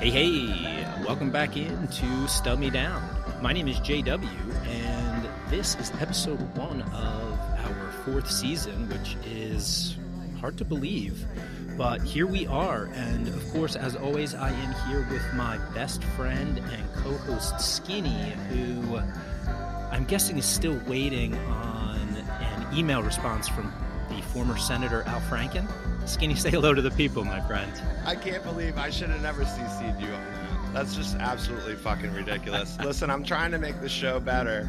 Hey, hey, welcome back into Stub Me Down. My name is JW, and this is episode one of our fourth season, which is hard to believe, but here we are. And of course, as always, I am here with my best friend and co host Skinny, who I'm guessing is still waiting on an email response from the former Senator Al Franken. Skinny, say hello to the people, my friend. I can't believe I should have never CC'd you on that. That's just absolutely fucking ridiculous. Listen, I'm trying to make the show better,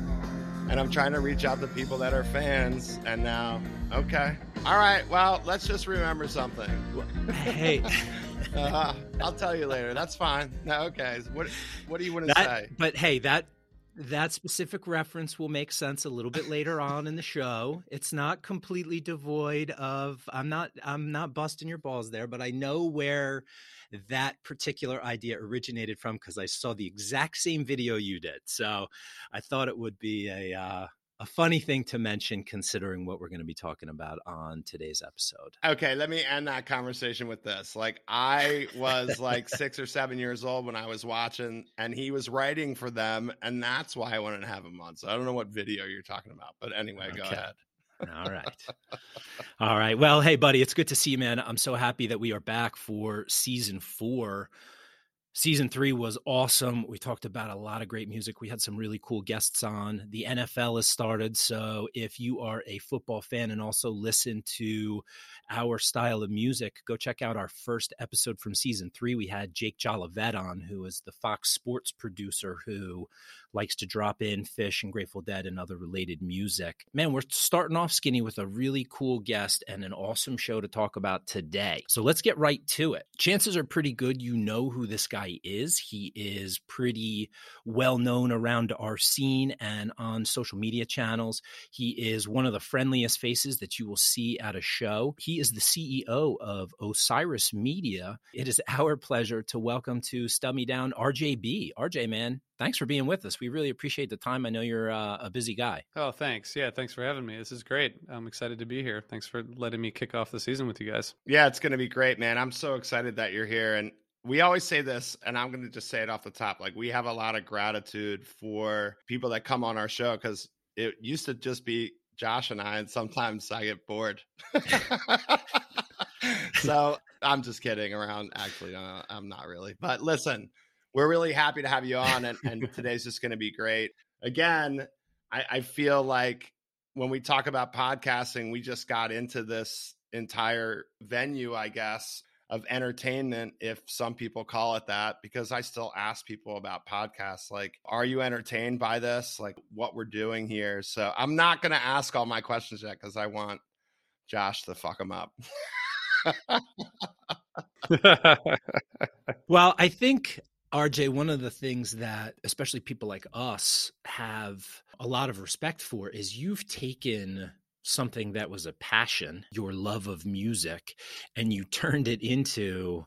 and I'm trying to reach out to people that are fans, and now, okay. All right, well, let's just remember something. Hey. uh, I'll tell you later. That's fine. No, okay. What What do you want to that, say? But hey, that that specific reference will make sense a little bit later on in the show. It's not completely devoid of I'm not I'm not busting your balls there, but I know where that particular idea originated from because I saw the exact same video you did. So I thought it would be a uh, a funny thing to mention considering what we're going to be talking about on today's episode. Okay, let me end that conversation with this. Like I was like 6 or 7 years old when I was watching and he was writing for them and that's why I wanted to have him on. So I don't know what video you're talking about, but anyway, okay. go ahead. All right. All right. Well, hey, buddy, it's good to see you, man. I'm so happy that we are back for season four Season three was awesome. We talked about a lot of great music. We had some really cool guests on. The NFL has started. So if you are a football fan and also listen to our style of music, go check out our first episode from season three. We had Jake Jolivet on, who is the Fox Sports producer who likes to drop in Phish and Grateful Dead and other related music. Man, we're starting off skinny with a really cool guest and an awesome show to talk about today. So let's get right to it. Chances are pretty good you know who this guy is. He is pretty well known around our scene and on social media channels. He is one of the friendliest faces that you will see at a show. He is the CEO of Osiris Media. It is our pleasure to welcome to Stub Me Down RJB. RJ, man, thanks for being with us. We really appreciate the time. I know you're uh, a busy guy. Oh, thanks. Yeah, thanks for having me. This is great. I'm excited to be here. Thanks for letting me kick off the season with you guys. Yeah, it's going to be great, man. I'm so excited that you're here. And we always say this, and I'm going to just say it off the top. Like, we have a lot of gratitude for people that come on our show because it used to just be Josh and I, and sometimes I get bored. so I'm just kidding around. Actually, uh, I'm not really. But listen, we're really happy to have you on, and, and today's just going to be great. Again, I, I feel like when we talk about podcasting, we just got into this entire venue, I guess, of entertainment, if some people call it that, because I still ask people about podcasts like, are you entertained by this? Like what we're doing here. So I'm not going to ask all my questions yet because I want Josh to fuck them up. well, I think RJ, one of the things that especially people like us have a lot of respect for is you've taken something that was a passion, your love of music, and you turned it into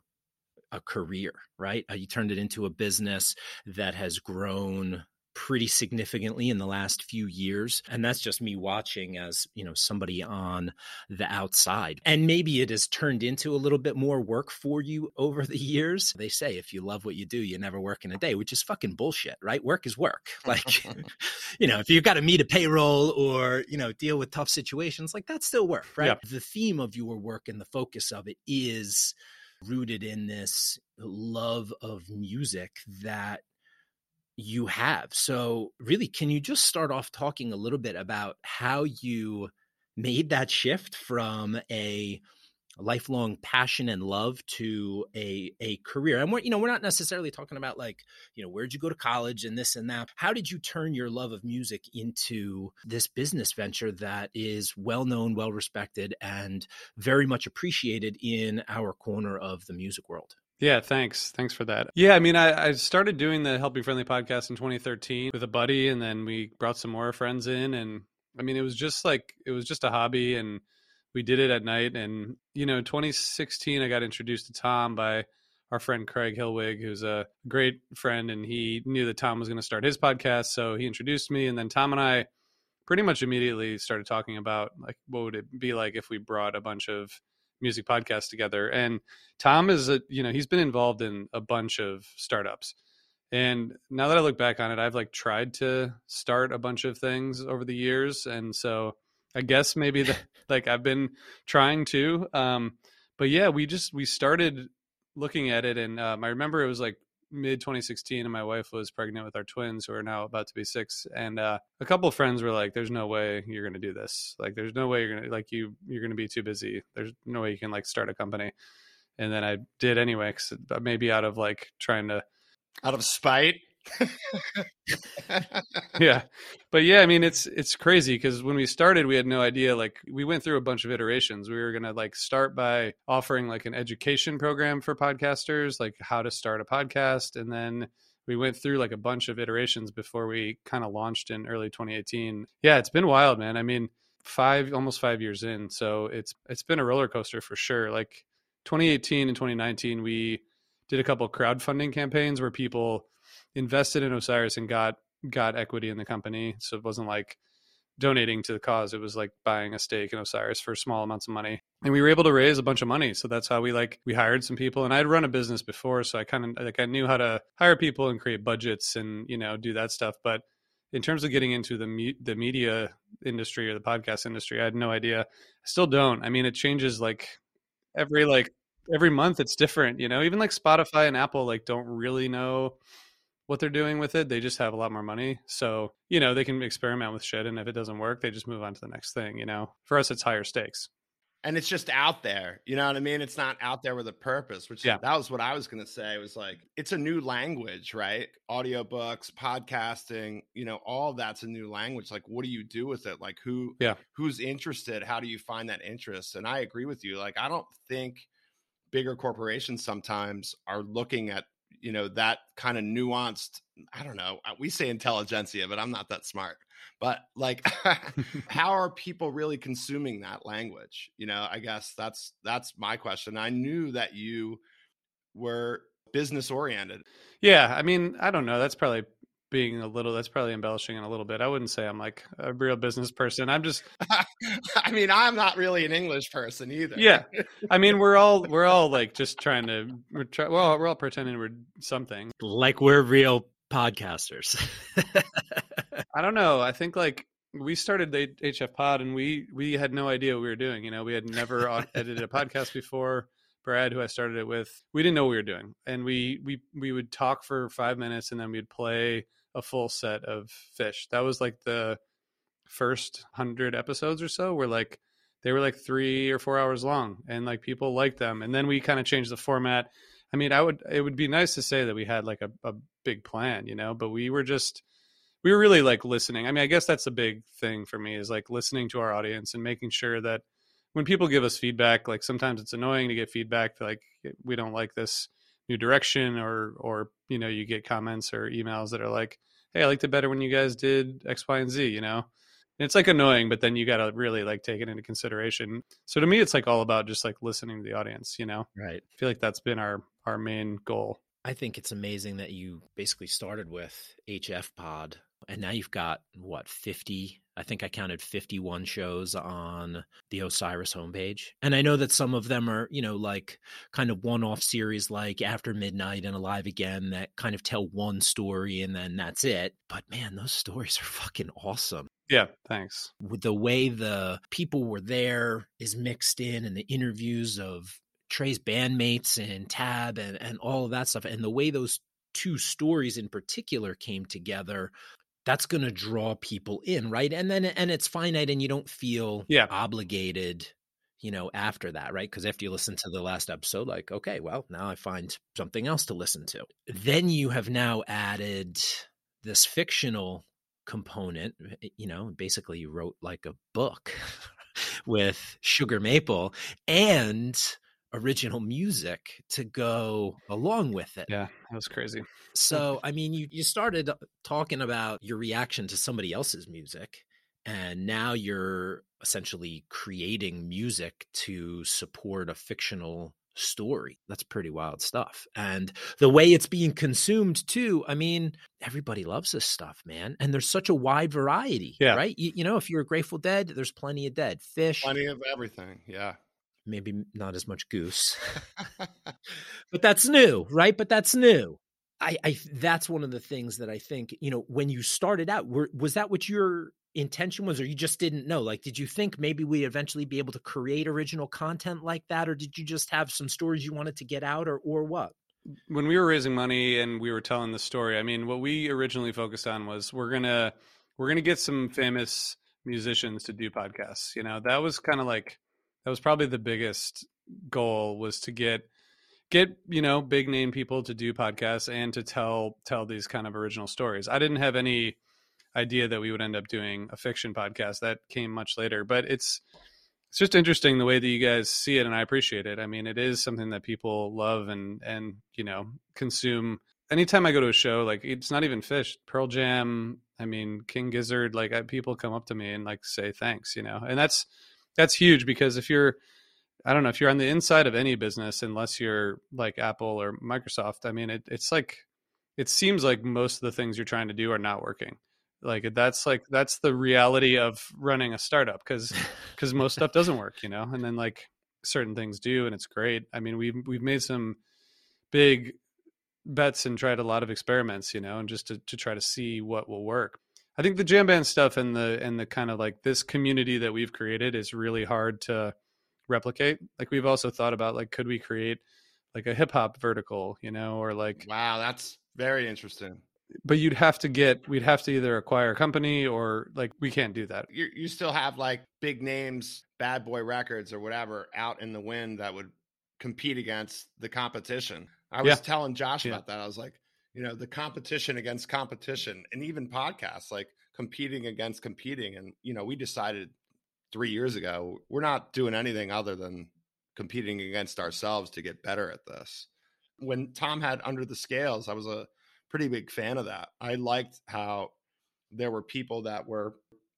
a career, right? Uh, you turned it into a business that has grown pretty significantly in the last few years and that's just me watching as you know somebody on the outside. And maybe it has turned into a little bit more work for you over the years. They say if you love what you do you never work in a day which is fucking bullshit right? Work is work. Like you know if you've got to meet a payroll or you know deal with tough situations like that's still work right? The theme of your work and the focus of it is rooted in this love of music that you have. So, really, can you just start off talking a little bit about how you made that shift from a lifelong passion and love to a a career? And we're you know we're not necessarily talking about like you know where'd you go to college and this and that. How did you turn your love of music into this business venture that is well known well respected and very much appreciated in our corner of the music world yeah, thanks. Thanks for that. Yeah, I mean, I, I, started doing the Helping Friendly podcast in 2013 with a buddy, and then we brought some more friends in. And I mean, it was just like, it was just a hobby, and we did it at night. And, you know, 2016, I got introduced to Tom by our friend Craig Hillwig, who's a great friend, and he knew that Tom was going to start his podcast. So he introduced me, and then Tom and I pretty much immediately started talking about like what would it be like if we brought a bunch of music podcast together. And Tom is a, you know, he's been involved in a bunch of startups. And now that I look back on it, I've like tried to start a bunch of things over the years. And so I guess maybe the, like I've been trying to. Um, but yeah, we just, we started looking at it. And um, I remember it was like mid 2016 and my wife was pregnant with our twins who are now about to be six and uh, a couple of friends were like there's no way you're going to do this. Like there's no way you're going to like you you're going to be too busy. There's no way you can like start a company. And then i did anyway cause uh, maybe out of like trying to out of spite yeah but yeah i mean it's it's crazy because when we started we had no idea like we went through a bunch of iterations. We were going to like start by offering like an education program for podcasters like how to start a podcast and then we went through like a bunch of iterations before we kind of launched in early 2018 yeah it's been wild man. I mean five almost five years in so it's it's been a roller coaster for sure. Like 2018 and 2019 we did a couple crowdfunding campaigns where people invested in Osiris and got got equity in the company. So it wasn't like donating to the cause. It was like buying a stake in Osiris for small amounts of money. And we were able to raise a bunch of money. So that's how we like we hired some people. And I'd run a business before, so I kind of like I knew how to hire people and create budgets and, you know, do that stuff. But in terms of getting into the me- the media industry or the podcast industry, I had no idea. I still don't. I mean, it changes like every like every month it's different, you know. Even like Spotify and Apple like don't really know what they're doing with it. They just have a lot more money. So, you know, they can experiment with shit. And if it doesn't work, they just move on to the next thing. You know, for us, it's higher stakes. And it's just out there. You know what I mean? It's not out there with a purpose, which yeah. that was what I was going to say. It was like, it's a new language, right? Audiobooks, podcasting, you know, all that's a new language. Like, what do you do with it? Like, who, yeah, who's interested? How do you find that interest? And I agree with you. Like, I don't think bigger corporations sometimes are looking at you know that kind of nuanced i don't know uh, we say intelligentsia but i'm not that smart but like how are people really consuming that language? You know i guess that's that's my question. I knew that you were business oriented yeah i mean i don't know that's probably being a little that's probably embellishing it a little bit. I wouldn't say i'm like a real business person. I'm just i mean i'm not really an english person either. Yeah. I mean we're all we're all like just trying to we're, try, we're, all, we're all pretending we're something. Like we're real podcasters. I don't know. I think like we started the hf pod and we we had no idea what we were doing you know? We had never edited a podcast before. Brad, who I started it with, we didn't know what we were doing, and we we we would talk for five minutes, and then we'd play a full set of Phish. That was like the first hundred episodes or so were like they were like three or four hours long and like people liked them. And then we kind of changed the format. I mean i would it would be nice to say that we had like a, a big plan you know but we were just we were really like listening. I mean i guess that's a big thing for me is like listening to our audience and making sure that when people give us feedback like sometimes it's annoying to get feedback like we don't like this new direction or or you know you get comments or emails that are like hey i liked it better when you guys did x y and z you know? And it's like annoying but then you got to really like take it into consideration. So to me it's like all about just like listening to the audience you know? Right. I feel like that's been our our main goal. I think it's amazing that you basically started with hf pod and now you've got what 50 I think I counted 51 shows on the Osiris homepage. And I know that some of them are, you know, like kind of one off series like After Midnight and Alive Again that kind of tell one story and then that's it. But man, those stories are fucking awesome. Yeah, thanks. With the way the people were there is mixed in and the interviews of Trey's bandmates and Tab and, and all of that stuff. And the way those two stories in particular came together that's going to draw people in right? And then and it's finite and you don't feel yeah. obligated you know after that right? Because after you listen to the last episode like okay well now i find something else to listen to. Then you have now added this fictional component eh, you know basically you wrote like a book with sugar maple and original music to go along with it. Yeah, that was crazy. Hmm. So, I mean, you you started uh, talking about your reaction to somebody else's music and now you're essentially creating music to support a fictional story. That's pretty wild stuff. And the way it's being consumed too, I mean, everybody loves this stuff, man. And there's such a wide variety, yeah. right? You, you know, if you're a Grateful Dead, there's plenty of Dead. Phish. Plenty of everything, yeah maybe not as much goose. but that's new, right? But that's new. I, I that's one of the things that I think you know when you started out. Were, was that what your intention was, or you just didn't know? Like, did you think maybe we eventually be able to create original content like that, or did you just have some stories you wanted to get out, or or what? When we were raising money and we were telling the story, I mean, what we originally focused on was we're gonna we're gonna get some famous musicians to do podcasts. You know, that was kind of like that was probably the biggest goal was to get get you know big name people to do podcasts and to tell tell these kind of original stories. I didn't have any idea that we would end up doing a fiction podcast. That came much later but it's it's just interesting the way that you guys see it and i appreciate it. I mean it is something that people love and and you know consume. Anytime i go to a show like it's not even Phish pearl jam i mean king gizzard like I, people come up to me and like say thanks you know and that's that's huge because if you're I don't know if you're on the inside of any business, unless you're like Apple or Microsoft. I mean, it, it's like it seems like most of the things you're trying to do are not working. Like that's like that's the reality of running a startup because because most stuff doesn't work, you know. And then like certain things do, and it's great. I mean, we've we've made some big bets and tried a lot of experiments, you know, and just to to try to see what will work. I think the jam band stuff and the and the kind of like this community that we've created is really hard to replicate. Like we've also thought about like could we create like a hip hop vertical, you know, or like wow, that's very interesting. But you'd have to get we'd have to either acquire a company or like we can't do that. You you still have like big names, Bad Boy Records or whatever out in the wind that would compete against the competition. I was yeah. telling Josh yeah. about that. I was like, you know, the competition against competition and even podcasts like competing against competing and you know, we decided three years ago, we're not doing anything other than competing against ourselves to get better at this. When Tom had Under the Scales, I was a pretty big fan of that. I liked how there were people that were,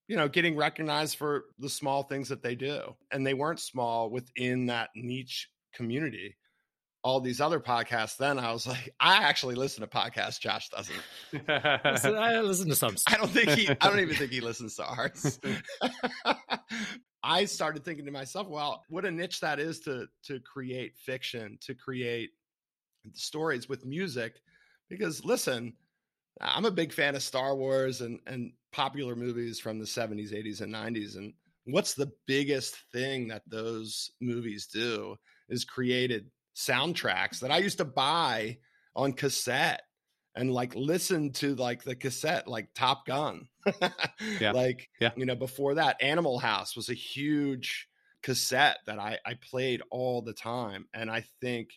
you know, getting recognized for the small things that they do. And they weren't small within that niche community all these other podcasts, then I was like, I actually listen to podcasts. Josh doesn't. listen, I listen to some. I don't think he. I don't even think he listens to ours. I started thinking to myself, well, what a niche that is to to create fiction, to create stories with music. Because listen, I'm a big fan of Star Wars and and popular movies from the 70s, 80s, and 90s. And what's the biggest thing that those movies do is created soundtracks that I used to buy on cassette and like listen to like the cassette like Top Gun. yeah. Like yeah. you know, before that, Animal House was a huge cassette that I, I played all the time. And I think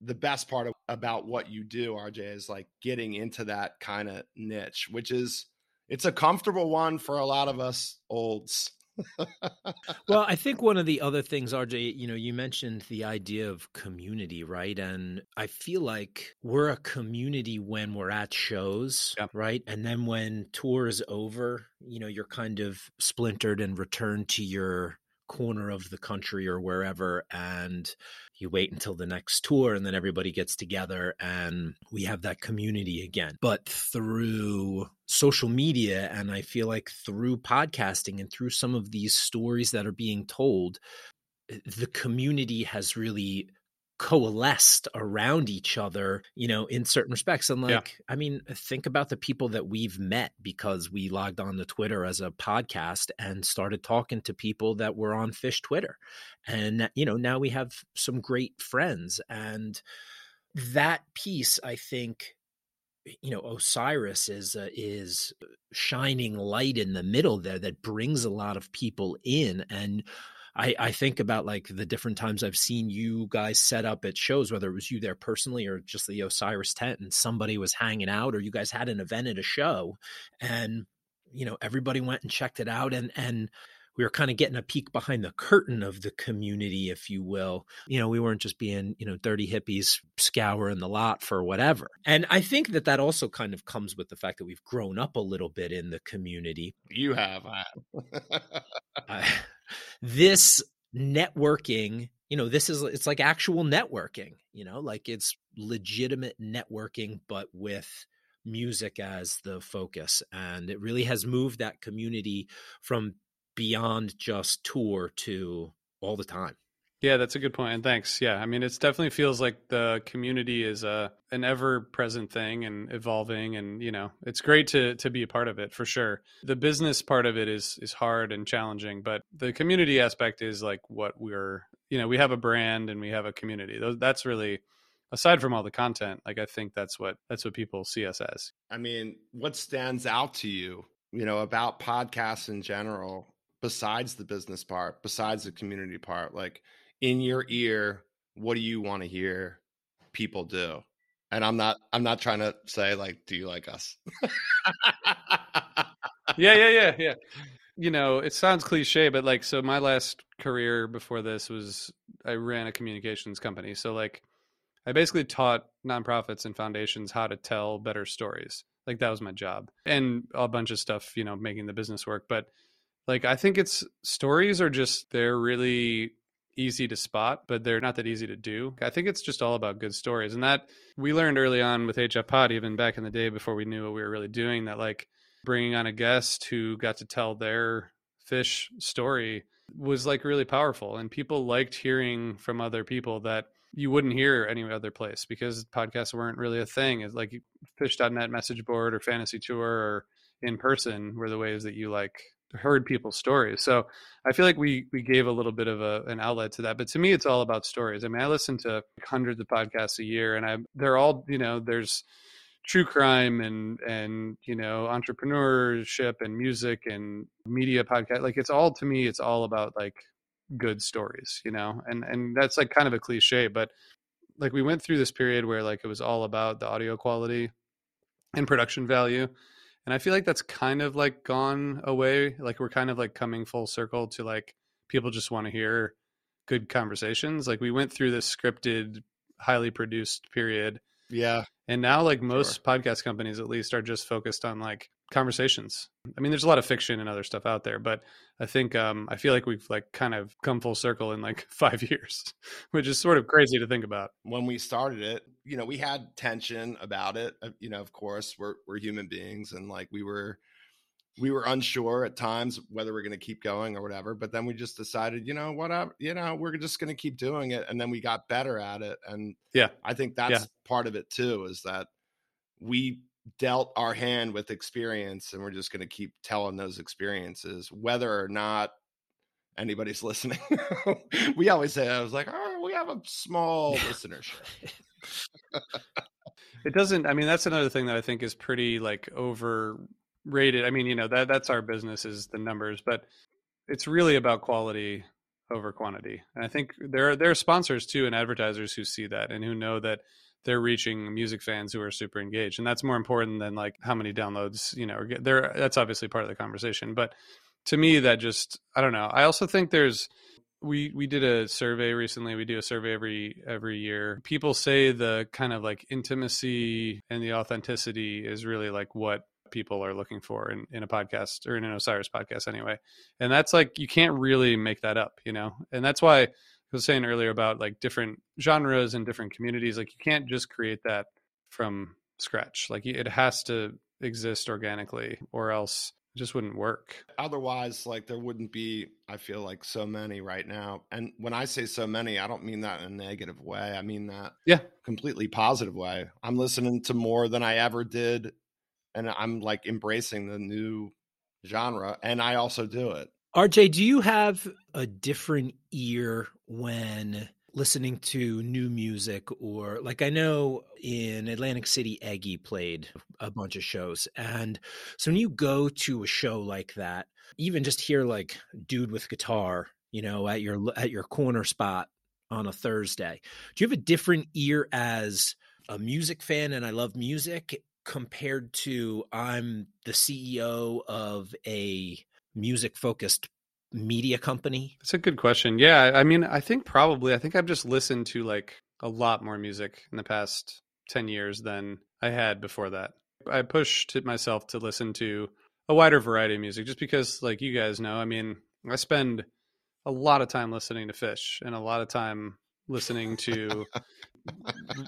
the best part of, about what you do, RJ, is like getting into that kind of niche, which is it's a comfortable one for a lot of us olds well, I think one of the other things, RJ, you know, you mentioned the idea of community, right? And I feel like we're a community when we're at shows, yeah. right? And then when tour is over, you know, you're kind of splintered and returned to your corner of the country or wherever and you wait until the next tour and then everybody gets together and we have that community again. But through social media and i feel like through podcasting and through some of these stories that are being told eh, the community has really coalesced around each other, you know, in certain respects. And like, yeah. I mean, think about the people that we've met because we logged on to Twitter as a podcast and started talking to people that were on Phish Twitter. And, you know, now we have some great friends. And that piece, I think, you know osiris is uh, is shining light in the middle there that brings a lot of people in and I, I think about like the different times I've seen you guys set up at shows, whether it was you there personally or just the Osiris tent and somebody was hanging out or you guys had an event at a show and, you know, everybody went and checked it out and, and, we were kind of getting a peek behind the curtain of the community, if you will. You know, we weren't just being, you know, dirty hippies scouring the lot for whatever. And I think that that also kind of comes with the fact that we've grown up a little bit in the community. You have. uh, this networking you know this is it's like actual networking you know like it's legitimate networking but with music as the focus and it really has moved that community from beyond just tour to all the time Yeah, that's a good point. And thanks. Yeah. I mean, it definitely feels like the community is a an ever present thing and evolving and, you know, it's great to to be a part of it for sure. The business part of it is is hard and challenging, but the community aspect is like what we're, you know, we have a brand and we have a community. That's really aside from all the content, like I think that's what that's what people see us as. I mean, what stands out to you, you know, about podcasts in general besides the business part, besides the community part? Like in your ear, what do you want to hear people do? And I'm not I'm not trying to say like, do you like us? yeah, yeah, yeah, yeah. You know, it sounds cliche, but like so my last career before this was I ran a communications company. So like I basically taught nonprofits and foundations how to tell better stories. Like that was my job. And a bunch of stuff, you know, making the business work, but like I think it's stories are just they're really easy to spot, but they're not that easy to do. I think it's just all about good stories. And that we learned early on with HF Pod, even back in the day before we knew what we were really doing, that like bringing on a guest who got to tell their Phish story was like really powerful. And people liked hearing from other people that you wouldn't hear any other place because podcasts weren't really a thing. It's like phish.net message board or fantasy tour or in person were the ways that you like heard people's stories. So I feel like we we gave a little bit of a, an outlet to that. But to me, it's all about stories. I mean, I listen to hundreds of podcasts a year, and I they're all you know there's true crime and and you know entrepreneurship and music and media podcast. Like it's all to me, it's all about like good stories, you know, and and that's like kind of a cliche, but like we went through this period where like it was all about the audio quality and production value and i feel like that's kind of like gone away like we're kind of like coming full circle to like people just want to hear good conversations. Like we went through this scripted highly produced period yeah and now like most sure. podcast companies at least are just focused on like conversations. I mean, there's a lot of fiction and other stuff out there, but I think um, I feel like we've like kind of come full circle in like five years, which is sort of crazy to think about. When we started it, you know, we had tension about it. Uh, you know, of course, we're we're human beings, and like we were we were unsure at times whether we're going to keep going or whatever. But then we just decided, you know, what whatever, you know, we're just going to keep doing it, and then we got better at it. And yeah, I think that's yeah. part of it too, is that we dealt our hand with experience and we're just going to keep telling those experiences whether or not anybody's listening we always say i was like oh we have a small listenership it doesn't i mean that's another thing that i think is pretty like overrated i mean you know that that's our business is the numbers but it's really about quality over quantity. And i think there are there are sponsors too and advertisers who see that and who know that they're reaching music fans who are super engaged and that's more important than like how many downloads you know there that's obviously part of the conversation but to me that just i don't know i also think there's we we did a survey recently we do a survey every every year. People say the kind of like intimacy and the authenticity is really like what people are looking for in, in a podcast or in an osiris podcast anyway. And that's like you can't really make that up you know? And that's why I was saying earlier about like different genres and different communities like you can't just create that from scratch. Like it has to exist organically or else it just wouldn't work. Otherwise like there wouldn't be i feel like so many right now. And when i say so many i don't mean that in a negative way. I mean that yeah. completely positive way. I'm listening to more than i ever did and i'm like embracing the new genre and i also do it. RJ, do you have a different ear when listening to new music or like I know in Atlantic City Eggy played a bunch of shows and so when you go to a show like that even just hear like dude with guitar you know at your at your corner spot on a Thursday do you have a different ear as a music fan and I love music compared to I'm the CEO of a music focused media company? It's a good question. Yeah, I mean, I think probably I think I've just listened to like a lot more music in the past 10 years than I had before that. I pushed myself to listen to a wider variety of music just because like you guys know, I mean, I spend a lot of time listening to Phish and a lot of time listening to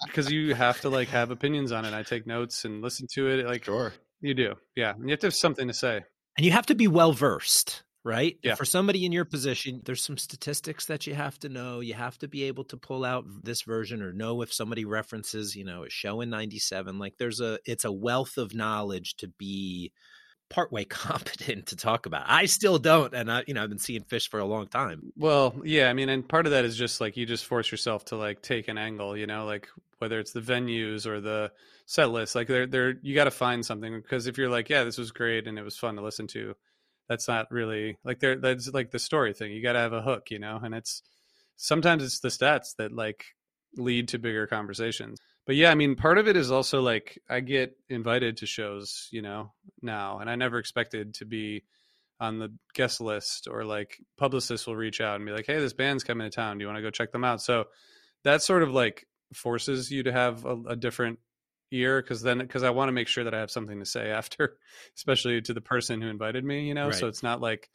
because you have to like have opinions on it. I take notes and listen to it like sure. You do. Yeah. And you have to have something to say. And you have to be well versed right? Yeah. For somebody in your position, there's some statistics that you have to know. You have to be able to pull out this version or know if somebody references, you know, a show in 97. Like there's a it's a wealth of knowledge to be partway competent to talk about. I still don't and I you know, I've been seeing Phish for a long time. Well, yeah, I mean, and part of that is just like you just force yourself to like take an angle, you know, like whether it's the venues or the set list, like they're you got to find something because if you're like, yeah, this was great and it was fun to listen to, that's not really like there. That's like the story thing. You got to have a hook, you know, and it's sometimes it's the stats that like lead to bigger conversations. But yeah, I mean, part of it is also like I get invited to shows, you know, now, and I never expected to be on the guest list or like publicists will reach out and be like, "Hey, this band's coming to town. Do you want to go check them out?" So that sort of like forces you to have a, a different ear because then because I want to make sure that I have something to say after, especially to the person who invited me, you know. Right. So it's not like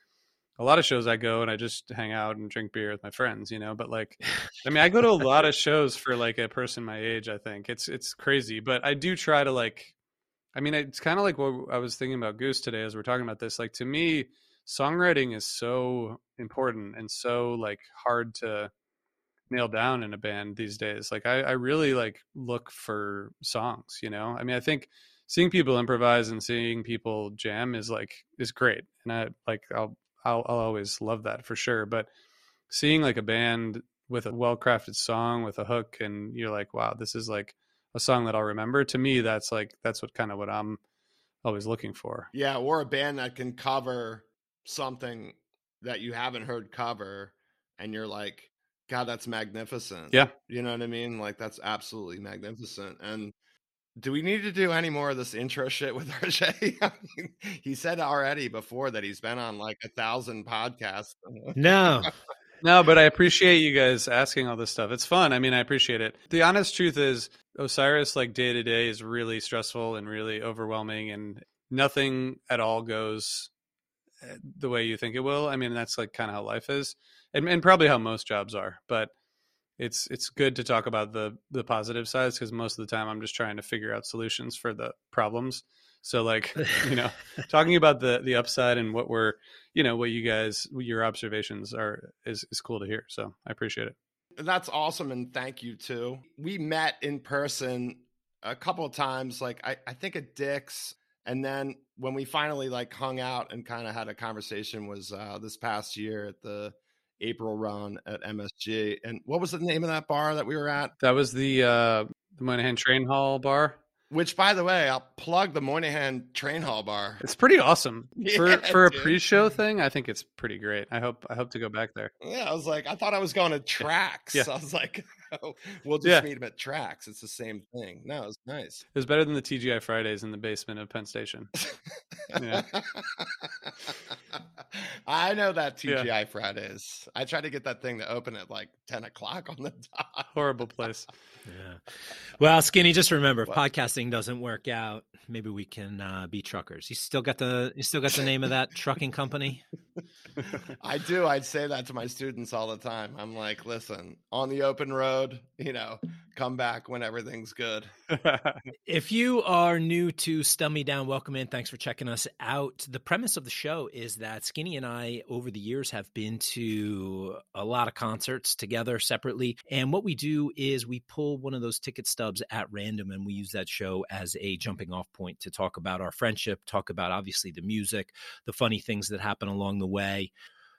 a lot of shows I go and I just hang out and drink beer with my friends, you know. But like, I mean, I go to a lot of shows for like a person my age. I think it's it's crazy, but I do try to like. I mean, it's kind of like what I was thinking about Goose today as we're talking about this. Like to me, songwriting is so important and so like hard to nail down in a band these days. Like I, I really like look for songs, you know? I mean, I think seeing people improvise and seeing people jam is like is great. And I like I'll I'll, I'll always love that for sure. But seeing like a band with a well crafted song with a hook and you're like, wow, this is like a song that I'll remember. To me, that's like that's what kind of what I'm always looking for. Yeah, or a band that can cover something that you haven't heard cover and you're like, God, that's magnificent. Yeah. You know what I mean? Like that's absolutely magnificent. And do we need to do any more of this intro shit with RJ? I mean, he said already before that he's been on like a thousand podcasts. No. No, but I appreciate you guys asking all this stuff. It's fun. I mean, I appreciate it. The honest truth is, Osiris, like day to day, is really stressful and really overwhelming, and nothing at all goes uh, the way you think it will. I mean, that's like kind of how life is, and, and probably how most jobs are. But it's it's good to talk about the the positive sides because most of the time I'm just trying to figure out solutions for the problems. So like you know, talking about the the upside and what we're you know what you guys your observations are is is cool to hear. So I appreciate it. That's awesome, and thank you too. We met in person a couple of times, like I, I think at Dick's, and then when we finally like hung out and kind of had a conversation was uh, this past year at the April run at MSG. And what was the name of that bar that we were at? That was the uh, the Moynihan Train Hall bar. Which, by the way, I'll plug the Moynihan Train Hall bar. It's pretty awesome for Yeah, for a dude. pre-show thing. I think it's pretty great. I hope I hope to go back there. Yeah, I was like, I thought I was going to tracks. Yeah. I was like, oh, we'll just Yeah. meet him at tracks. It's the same thing. No, it was nice. It was better than the TGI Fridays in the basement of Penn Station. Yeah. I know that Yeah. TGI Fridays. I tried to get that thing to open at like 10 o'clock on the dot. Horrible place. Yeah. Well, Skinny, just remember, if What? podcasting doesn't work out, maybe we can uh, be truckers. You still got the you still got the name of that trucking company? I do. I'd say that to my students all the time. I'm like, listen, on the open road, you know, come back when everything's good. If you are new to Stub Me Down, welcome in. Thanks for checking us out. The premise of the show is that Skinny and I, over the years, have been to a lot of concerts together separately. And what we do is we pull one of those ticket stubs at random and we use that show as a jumping off point to talk about our friendship, talk about obviously the music, the funny things that happen along the way.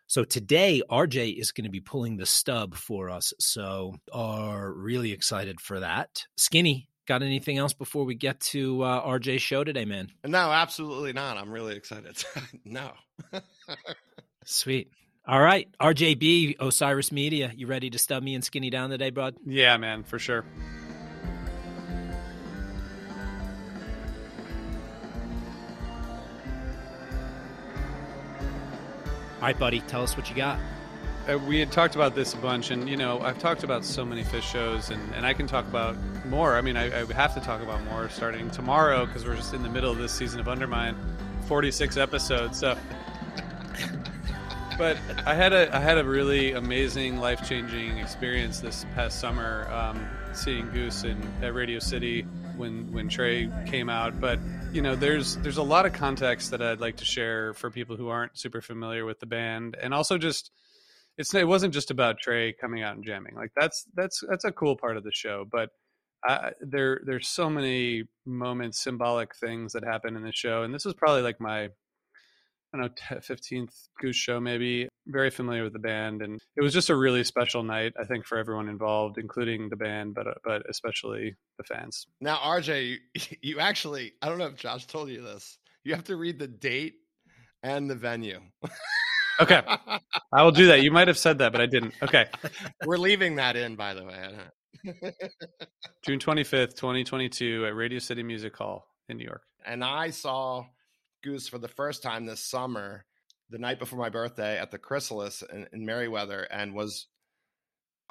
So today, RJ is going to be pulling the stub for us. So are really excited for that. Skinny, got anything else before we get to uh, RJ's show today, man? No, absolutely not. I'm really excited. no. Sweet. All right, RJB, Osiris Media, you ready to stub me and Skinny down today, bud? yeah, man, for sure. All right, buddy, tell us what you got. Uh, we had talked about this a bunch, and you know, I've talked about so many Phish shows, and, and I can talk about more. I mean, I, I have to talk about more starting tomorrow because we're just in the middle of this season of Undermind, forty-six episodes. So, but I had a I had a really amazing, life-changing experience this past summer, um, seeing Goose in at Radio City when when Trey came out. But you know, there's there's a lot of context that I'd like to share for people who aren't super familiar with the band, and also just it's it wasn't just about Trey coming out and jamming. Like that's that's that's a cool part of the show, but I, there there's so many moments, symbolic things that happen in the show, and this was probably like my I don't know, fifteenth Goose show maybe. Very familiar with the band, and it was just a really special night, I think, for everyone involved, including the band, but uh, but especially the fans. Now, RJ, you, you actually I don't know if Josh told you this. You have to read the date and the venue. Okay, I will do that. You might have said that, but I didn't. Okay, we're leaving that in, by the way. June twenty fifth, twenty twenty two, at Radio City Music Hall in New York. And I saw Goose for the first time this summer, the night before my birthday at the Chrysalis in, in Merriweather, and was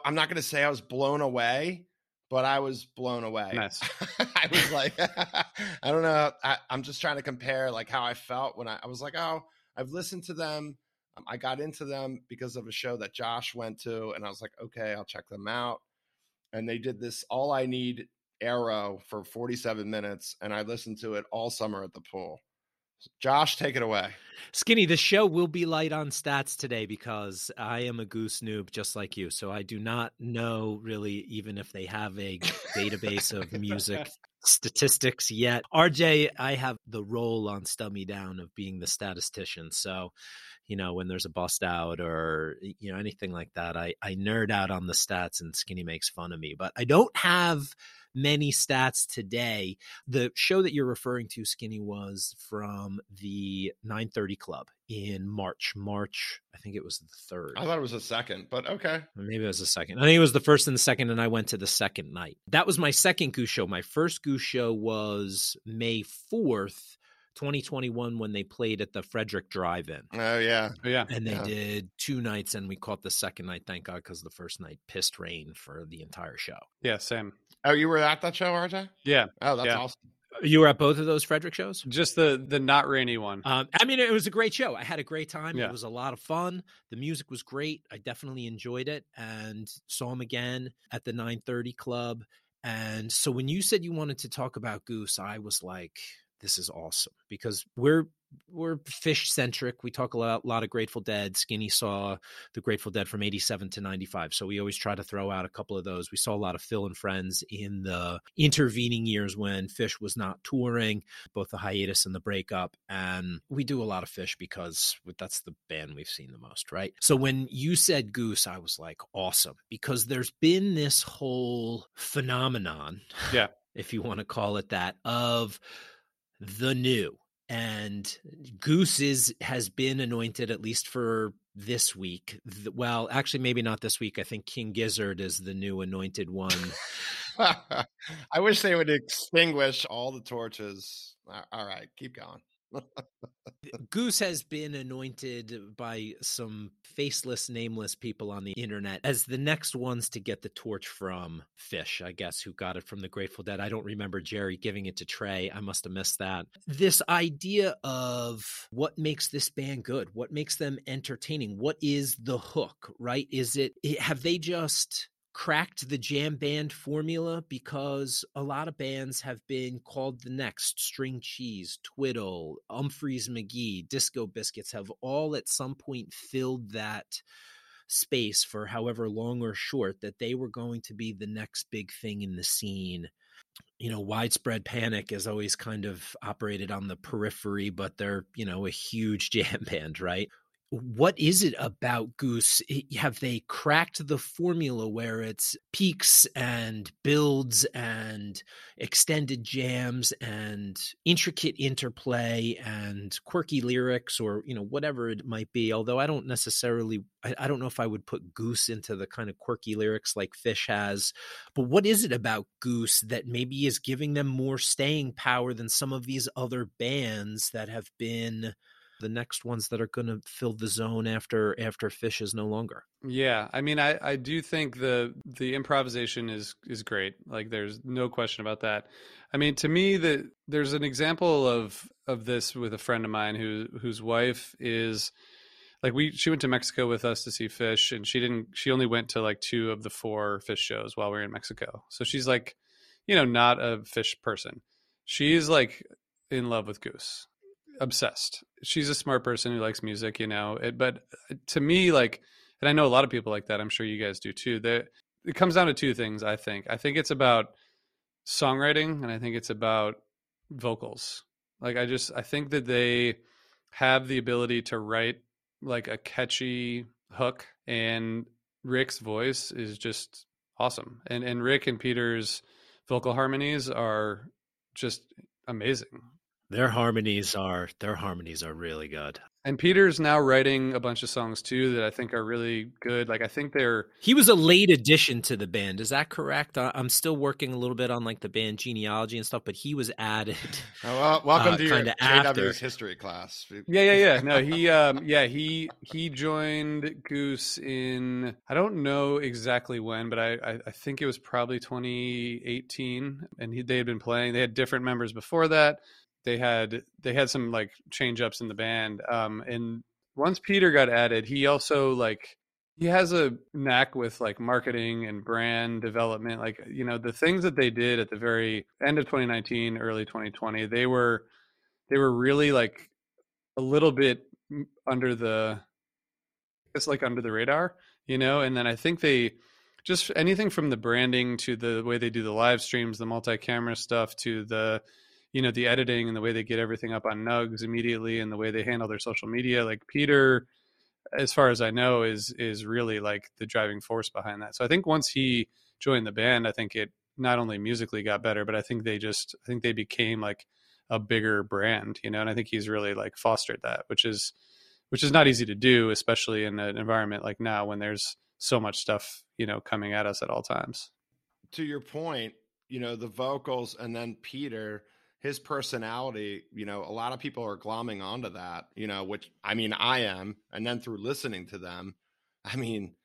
I'm not going to say I was blown away, but I was blown away. Nice. I was like, I don't know. I, am just trying to compare like how I felt when I, I was like, oh, I've listened to them. Um, I got into them because of a show that Josh went to, and I was like, okay, I'll check them out. And they did this All I Need Arrow for 47 minutes, and I listened to it all summer at the pool. Josh, take it away. Skinny, the show will be light on stats today because I am a goose noob just like you. So I do not know really even if they have a database of music statistics yet. RJ, I have the role on Stub Me Down of being the statistician. So, you know, when there's a bust out or, you know, anything like that, I, I nerd out on the stats and Skinny makes fun of me. But I don't have many stats today. The show that you're referring to, Skinny, was from the 930 Club in March. March, I think it was the third. I thought it was the second, but okay. Maybe it was the second. I think it was the first and the second, and I went to the second night. That was my second Goose show. My first Goose show was May 4th. 2021 when they played at the Frederick Drive-In. Oh yeah, oh, yeah. And they yeah. did two nights, and we caught the second night. Thank God, because the first night pissed rain for the entire show. Yeah, same. Oh, you were at that show, RJ? Yeah. Oh, that's yeah. awesome. You were at both of those Frederick shows? Just the the not rainy one. Um, I mean, it was a great show. I had a great time. Yeah. It was a lot of fun. The music was great. I definitely enjoyed it, and saw him again at the 9:30 Club. And so when you said you wanted to talk about Goose, I was like, "This is awesome," because we're we're Phish centric. We talk a lot, lot of Grateful Dead. Skinny saw the Grateful Dead from 87 to 95. So we always try to throw out a couple of those. We saw a lot of Phil and Friends in the intervening years when Phish was not touring, both the hiatus and the breakup. And we do a lot of Phish because that's the band we've seen the most, right? So when you said Goose, I was like, awesome, because there's been this whole phenomenon. Yeah. If you want to call it that, of the new and goose is has been anointed at least for this week. Well actually maybe not this week. I think king gizzard is the new anointed one. I wish they would extinguish all the torches. All right keep going Goose has been anointed by some faceless, nameless people on the internet as the next ones to get the torch from Phish, I guess, who got it from the Grateful Dead. I don't remember Jerry giving it to Trey. I must have missed that. This idea of what makes this band good, what makes them entertaining, what is the hook, right? Is it, have they just cracked the jam band formula because a lot of bands have been called the next string cheese twiddle Umphrey's mcgee disco biscuits have all at some point filled that space for however long or short that they were going to be the next big thing in the scene. You know widespread panic has always kind of operated on the periphery but they're you know a huge jam band right what is it about Goose? Have they cracked the formula where it's peaks and builds and extended jams and intricate interplay and quirky lyrics or, you know, whatever it might be? Although I don't necessarily, I, I don't know if I would put Goose into the kind of quirky lyrics like Phish has. But what is it about Goose that maybe is giving them more staying power than some of these other bands that have been the next ones that are going to fill the zone after after Phish is no longer. Yeah, I mean, I I do think the the improvisation is is great. Like, there's no question about that. I mean, to me, that there's an example of of this with a friend of mine who whose wife is like we she went to Mexico with us to see Phish, and she didn't. She only went to like two of the four Phish shows while we were in Mexico. So she's like, you know, not a Phish person. She's like in love with Goose, obsessed. She's a smart person who likes music, you know. It, but uh, to me, like, and I know a lot of people like that. I'm sure you guys do too. That it comes down to two things. I think. I think it's about songwriting, and I think it's about vocals. Like, I just I think that they have the ability to write like a catchy hook, and Rick's voice is just awesome. And and Rick and Peter's vocal harmonies are just amazing. Their harmonies are their harmonies are really good. And Peter's now writing a bunch of songs too that I think are really good. Like I think they're He was a late addition to the band. Is that correct? I- I'm still working a little bit on like the band genealogy and stuff, but he was added. Oh, well, welcome Uh, to your after. JW's history class. Yeah, yeah, yeah. No, he um yeah, he he joined Goose in I don't know exactly when, but I I, I think it was probably 2018 and he, they had been playing. They had different members before that. They had they had some like change ups in the band. Um and once Peter got added, he also like he has a knack with like marketing and brand development like you know the things that they did at the very end of 2019 early 2020 they were they were really like a little bit under the it's like under the radar you know and then i think they just anything from the branding to the way they do the live streams the multi-camera stuff to the you know the editing and the way they get everything up on nugs immediately and the way they handle their social media like peter as far as i know is is really like the driving force behind that. So i think once he joined the band i think it not only musically got better but i think they just i think they became like a bigger brand you know and i think he's really like fostered that which is which is not easy to do especially in an environment like now when there's so much stuff you know coming at us at all times. To your point, you know, the vocals and then Peter, his personality, you know, a lot of people are glomming onto that, you know, which I mean, I am. And then through listening to them, I mean,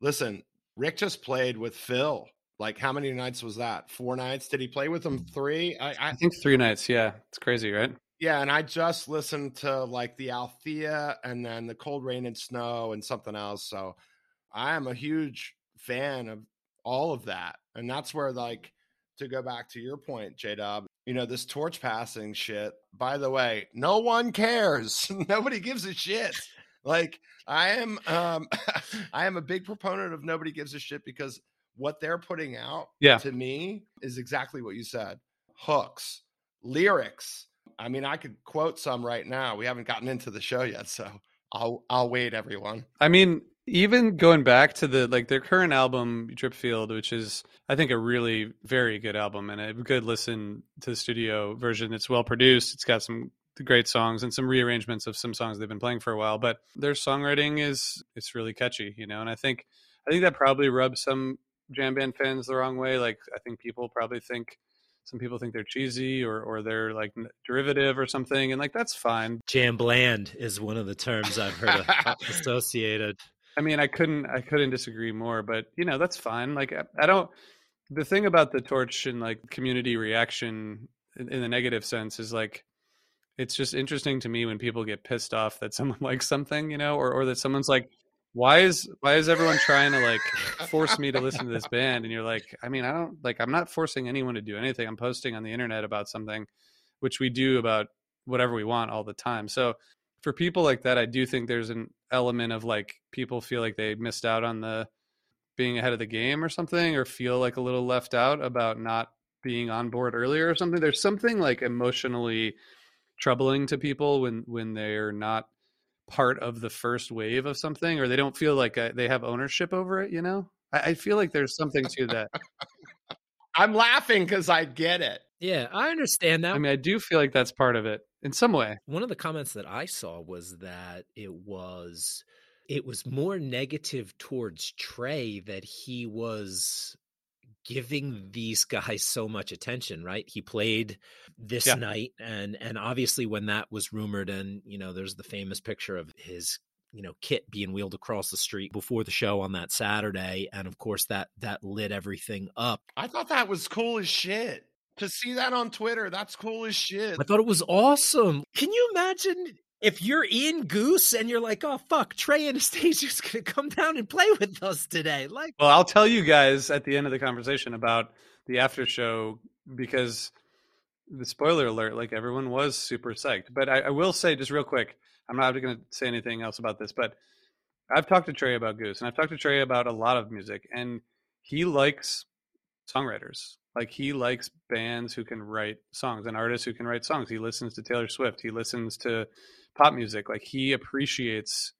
listen, Rick just played with Phil. Like, how many nights was that? Four nights? Did he play with him Three? I, I i think three nights yeah it's crazy right yeah, and I just listened to like the Althea and then the Cold Rain and Snow and something else. So I am a huge fan of all of that. And that's where like to go back to your point, J Dub, you know, this torch passing shit, by the way, no one cares. nobody gives a shit. Like I am um I am a big proponent of nobody gives a shit because what they're putting out Yeah. to me is exactly what you said. Hooks, lyrics. I mean, I could quote some right now. We haven't gotten into the show yet, so I'll I'll wait everyone. I mean, even going back to the like their current album, Dripfield, which is I think a really very good album and a good listen to the studio version. It's well produced. It's got some great songs and some rearrangements of some songs they've been playing for a while. But their songwriting is it's really catchy, you know. And I think I think that probably rubs some jam band fans the wrong way. Like I think people probably think some people think they're cheesy or or they're like derivative or something, and like that's fine. Jam bland is one of the terms I've heard associated. I mean, I couldn't I couldn't disagree more, but you know, that's fine. Like I, I don't the thing about the torch and like community reaction in, in the negative sense is like it's just interesting to me when people get pissed off that someone likes something, you know, or or that someone's like why is why is everyone trying to like force me to listen to this band and you're like I mean, I don't like I'm not forcing anyone to do anything. I'm posting on the internet about something which we do about whatever we want all the time. So for people like that, I do think there's an element of like people feel like they missed out on the being ahead of the game or something, or feel like a little left out about not being on board earlier or something. There's something like emotionally troubling to people when when they're not part of the first wave of something, or they don't feel like uh they have ownership over it. You know, I, I feel like there's something to that. I'm laughing because I get it. Yeah, I understand that. I mean, I do feel like that's part of it in some way. One of the comments that I saw was that it was it was more negative towards Trey that he was giving these guys so much attention, right? He played this Yeah. night and and obviously when that was rumored and you know there's the famous picture of his you know kit being wheeled across the street before the show on that Saturday and of course that that lit everything up. I thought that was cool as shit. To see that on Twitter, that's cool as shit. I thought it was awesome. Can you imagine if you're in Goose and you're like, oh fuck, Trey Anastasio's gonna come down and play with us today? Like, Well, I'll tell you guys at the end of the conversation about the after show because the spoiler alert, like everyone was super psyched. But I, I will say, just real quick, I'm not going to say anything else about this, but I've talked to Trey about Goose, and I've talked to Trey about a lot of music, and he likes songwriters. Like he likes bands who can write songs and artists who can write songs. He listens to Taylor Swift. He listens to pop music. Like he appreciates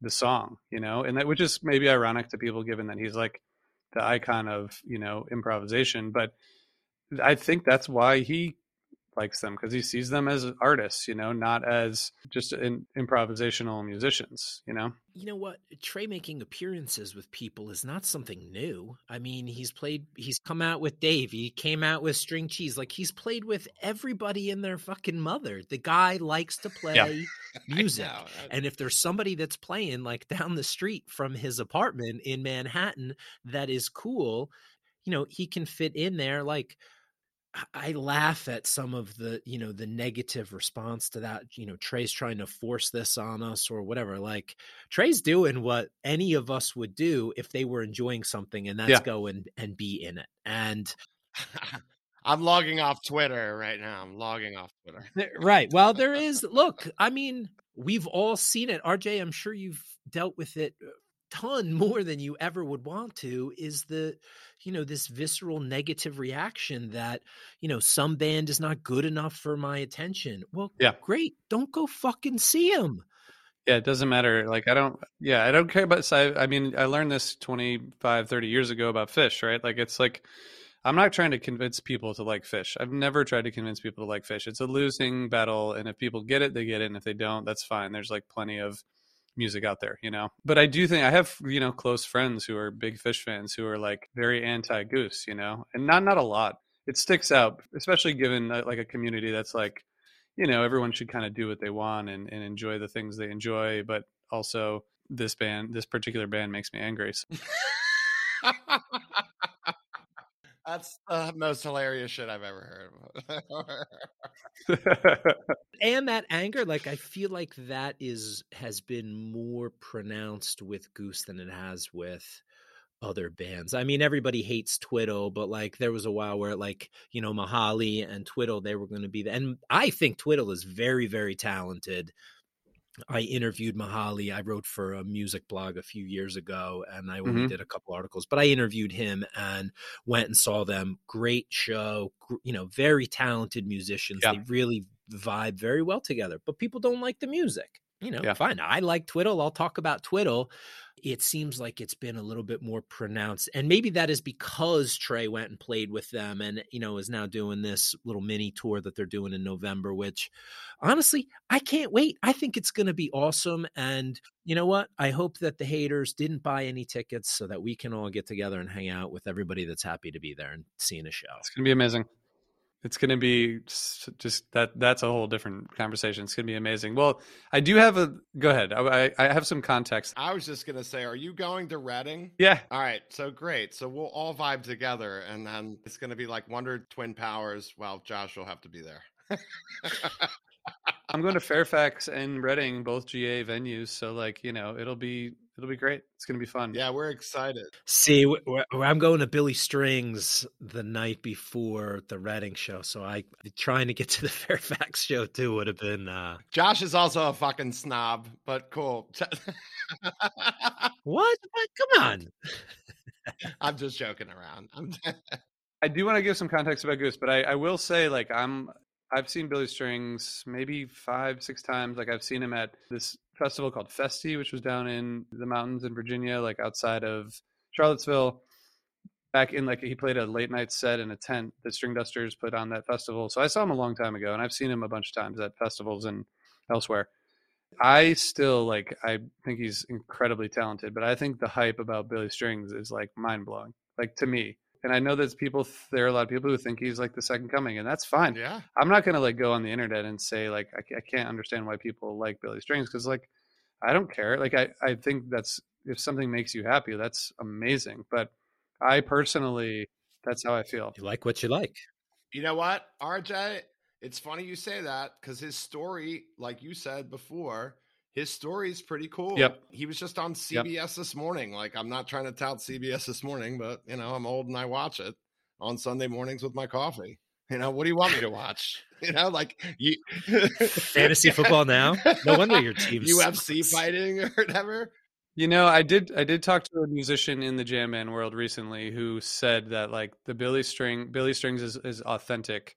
the song, you know, and that which is maybe ironic to people given that he's like the icon of you know improvisation. But I think that's why he likes them because he sees them as artists, you know, not as just in, improvisational musicians, you know. You know what? Trey making appearances with people is not something new. I mean, he's played he's come out with Dave, he came out with String Cheese. Like he's played with everybody and their fucking mother. The guy likes to play yeah. music. And if there's somebody that's playing like down the street from his apartment in Manhattan that is cool, you know, he can fit in there like I laugh at some of the, you know, the negative response to that. You know, Trey's trying to force this on us or whatever. Like Trey's doing what any of us would do if they were enjoying something, and that's yeah. go and, and be in it. And I'm logging off Twitter right now. I'm logging off Twitter. right. Well, there is. Look, I mean, we've all seen it. RJ, I'm sure you've dealt with it uh, ton more than you ever would want to is the you know this visceral negative reaction that you know some band is not good enough for my attention. Well yeah. great don't go fucking see them yeah it doesn't matter like i don't yeah i don't care about i, I mean i learned this 25 30 years ago about Phish right? Like it's like i'm not trying to convince people to like Phish. I've never tried to convince people to like Phish. It's a losing battle and if people get it they get it and if they don't that's fine. There's like plenty of music out there, you know. But I do think I have, you know, close friends who are big Phish fans who are like very anti Goose, you know, and not not a lot. It sticks out, especially given uh, like a community that's like, you know, everyone should kind of do what they want and, and enjoy the things they enjoy, but also this band, this particular band makes me angry. So. That's the most hilarious shit I've ever heard. and that anger, like I feel like that is has been more pronounced with Goose than it has with other bands. I mean, everybody hates Twiddle, but like there was a while where like, you know, Mihali and Twiddle, they were going to be the, and I think Twiddle is very, very talented. I interviewed Mihali. I wrote for a music blog a few years ago and I only mm-hmm. did a couple articles, but I interviewed him and went and saw them. Great show, you know, very talented musicians. Yeah. They really vibe very well together, but people don't like the music. You know, yeah. fine. I like Twiddle. I'll talk about Twiddle it seems like it's been a little bit more pronounced. And maybe that is because Trey went and played with them and, you know, is now doing this little mini tour that they're doing in November, which honestly, I can't wait. I think it's going to be awesome. And you know what? I hope that the haters didn't buy any tickets so that we can all get together and hang out with everybody that's happy to be there and seeing a show. It's going to be amazing it's going to be just that that's a whole different conversation. It's going to be amazing. Well i do have a go ahead. I, I have some context. I was just going to say are you going to reading? Yeah. All right so great. So we'll all vibe together and then it's going to be like wonder twin powers well josh will have to be there. I'm going to fairfax and reading both ga venues so like you know it'll be it'll be great. It's going to be fun. Yeah, we're excited. See, I'm going to Billy Strings the night before the Reading show, so I trying to get to the Fairfax show too would have been. uh Josh is also a fucking snob, but cool. what? Come on. I'm just joking around. I do want to give some context about Goose, but I, I will say, like, I'm I've seen Billy Strings maybe five, six times. Like I've seen him at this festival called Festy, which was down in the mountains in Virginia, like outside of Charlottesville. Back in like he played a late night set in a tent that Stringdusters put on that festival. So I saw him a long time ago, and I've seen him a bunch of times at festivals and elsewhere. I still like I think he's incredibly talented, but I think the hype about Billy Strings is like mind blowing. Like to me, and I know there's people there are a lot of people who think he's like the second coming, and that's fine. Yeah, I'm not gonna like go on the internet and say like I, I can't understand why people like Billy Strings because like I don't care. Like I I think that's if something makes you happy, that's amazing. But I personally, that's how I feel. You like what you like. You know what, RJ? It's funny you say that because his story, like you said before, his story is pretty cool. Yep. He was just on CBS yep. this morning. Like, I'm not trying to tout CBS this morning, but you know, I'm old and I watch it on Sunday mornings with my coffee. You know, what do you want me to watch? You know, like you fantasy football now. No wonder your team's UFC fighting or whatever. You know, I did I did talk to a musician in the jam band world recently who said that like the Billy string Billy strings is, is authentic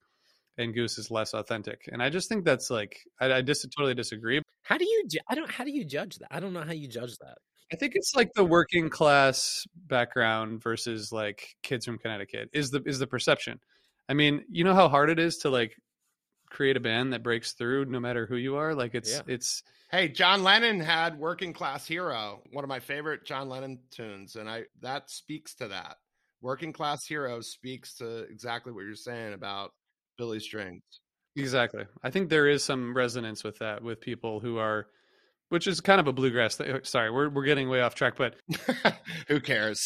and Goose is less authentic. And I just think that's like I, I just totally disagree. How do you I don't how do you judge that? I don't know how you judge that. I think it's like the working class background versus like kids from Connecticut is the is the perception. I mean, you know how hard it is to like create a band that breaks through no matter who you are. Like it's Yeah. it's Hey, John Lennon had "Working Class Hero," one of my favorite John Lennon tunes, and I that speaks to that. "Working Class Hero" speaks to exactly what you're saying about Billy Strings. exactly. I think there is some resonance with that with people who are which is kind of a bluegrass thing. Sorry, we're we're getting way off track, but Who cares?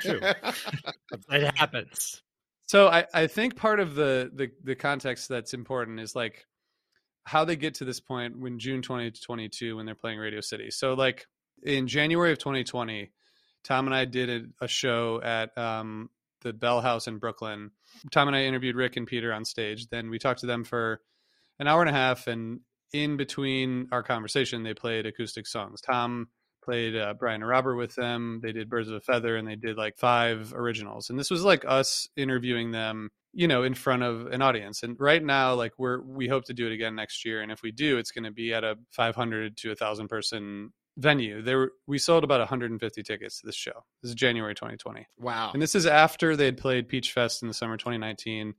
True. It happens. So I, I think part of the, the the context that's important is like how they get to this point when June 2022 when they're playing Radio City. So like in January of 2020, Tom and I did a, a show at um, the Bell House in Brooklyn. Tom and I interviewed Rick and Peter on stage. Then we talked to them for an hour and a half, and in between our conversation, they played acoustic songs. Tom played uh, Brian and Robert with them. They did Birds of a Feather, and they did like five originals. And this was like us interviewing them, you know, in front of an audience. And right now, like we're we hope to do it again next year. And if we do, it's going to be at a 500 to a thousand person venue. There were, we sold about 150 tickets to this show. This is January 2020. wow. And this is after they had played Peach Fest in the summer 2019.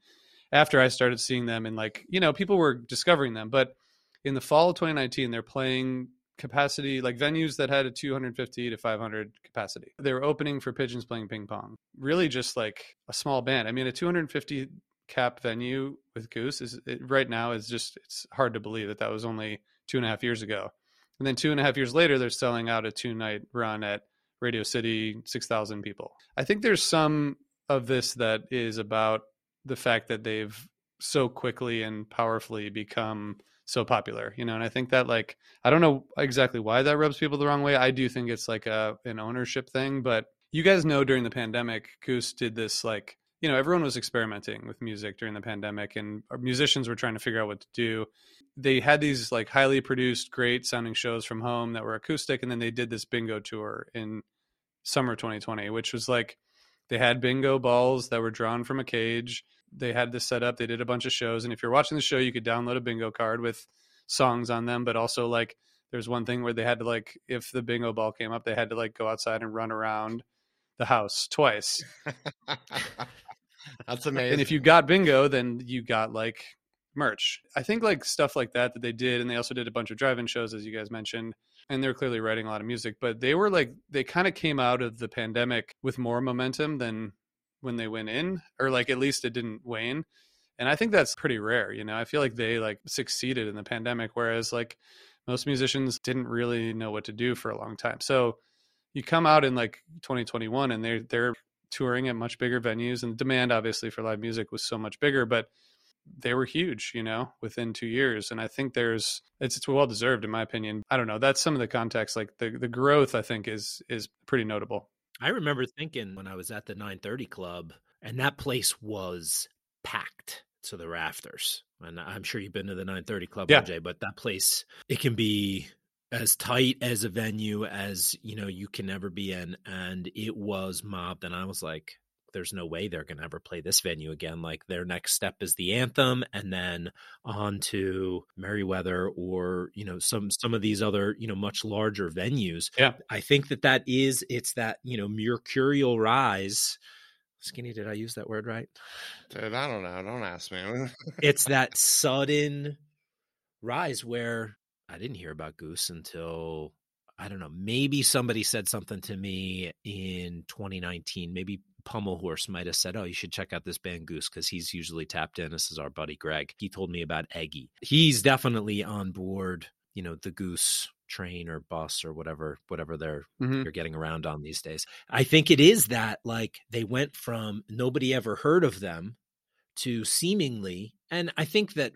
After I started seeing them and like, you know, people were discovering them. But in the fall of 2019, they're playing capacity, like venues that had a 250 to 500 capacity. They were opening for Pigeons playing ping pong. Really just like a small band. I mean, a 250 cap venue with Goose is it, right now is just, it's hard to believe that that was only two and a half years ago. And then two and a half years later, they're selling out a two night run at Radio City, 6,000 people. I think there's some of this that is about the fact that they've so quickly and powerfully become so popular, you know, and I think that like I don't know exactly why that rubs people the wrong way. I do think it's like a an ownership thing, but you guys know during the pandemic, Goose did this like you know everyone was experimenting with music during the pandemic, and musicians were trying to figure out what to do. They had these like highly produced, great sounding shows from home that were acoustic, and then they did this bingo tour in summer 2020, which was like they had bingo balls that were drawn from a cage. They had this set up. They did a bunch of shows, and if you're watching the show, you could download a bingo card with songs on them. But also, like, there's one thing where they had to like, if the bingo ball came up, they had to like go outside and run around the house twice. That's amazing. And if you got bingo, then you got like merch. I think like stuff like that that they did, and they also did a bunch of drive-in shows, as you guys mentioned. And they're clearly writing a lot of music, but they were like they kind of came out of the pandemic with more momentum than when they went in, or like at least it didn't wane. And I think that's pretty rare. You know, I feel like they like succeeded in the pandemic, whereas like most musicians didn't really know what to do for a long time. So you come out in like 2021 and they're they're touring at much bigger venues and demand obviously for live music was so much bigger but they were huge you know within two years and i think there's it's, it's well deserved in my opinion i don't know that's some of the context like the, the growth i think is is pretty notable I remember thinking when I was at the 930 club and that place was packed to the rafters. And I'm sure you've been to the 930 club, Yeah. RJ, but that place it can be as tight as a venue as you know you can ever be in and it was mobbed and I was like there's no way they're going to ever play this venue again like their next step is the anthem and then on to Merriweather or you know some some of these other you know much larger venues Yeah. I think that that is it's that you know mercurial rise skinny did I use that word right Dude, I don't know. Don't ask me. it's that sudden rise where I didn't hear about Goose until I don't know. Maybe somebody said something to me in 2019. Maybe Pummel Horse might have said, "Oh, you should check out this band Goose because he's usually tapped in." This is our buddy Greg. He told me about Eggy. He's definitely on board. You know, the Goose train or bus or whatever whatever they're Mhm. you're getting around on these days. I think it is that like they went from nobody ever heard of them to seemingly and I think that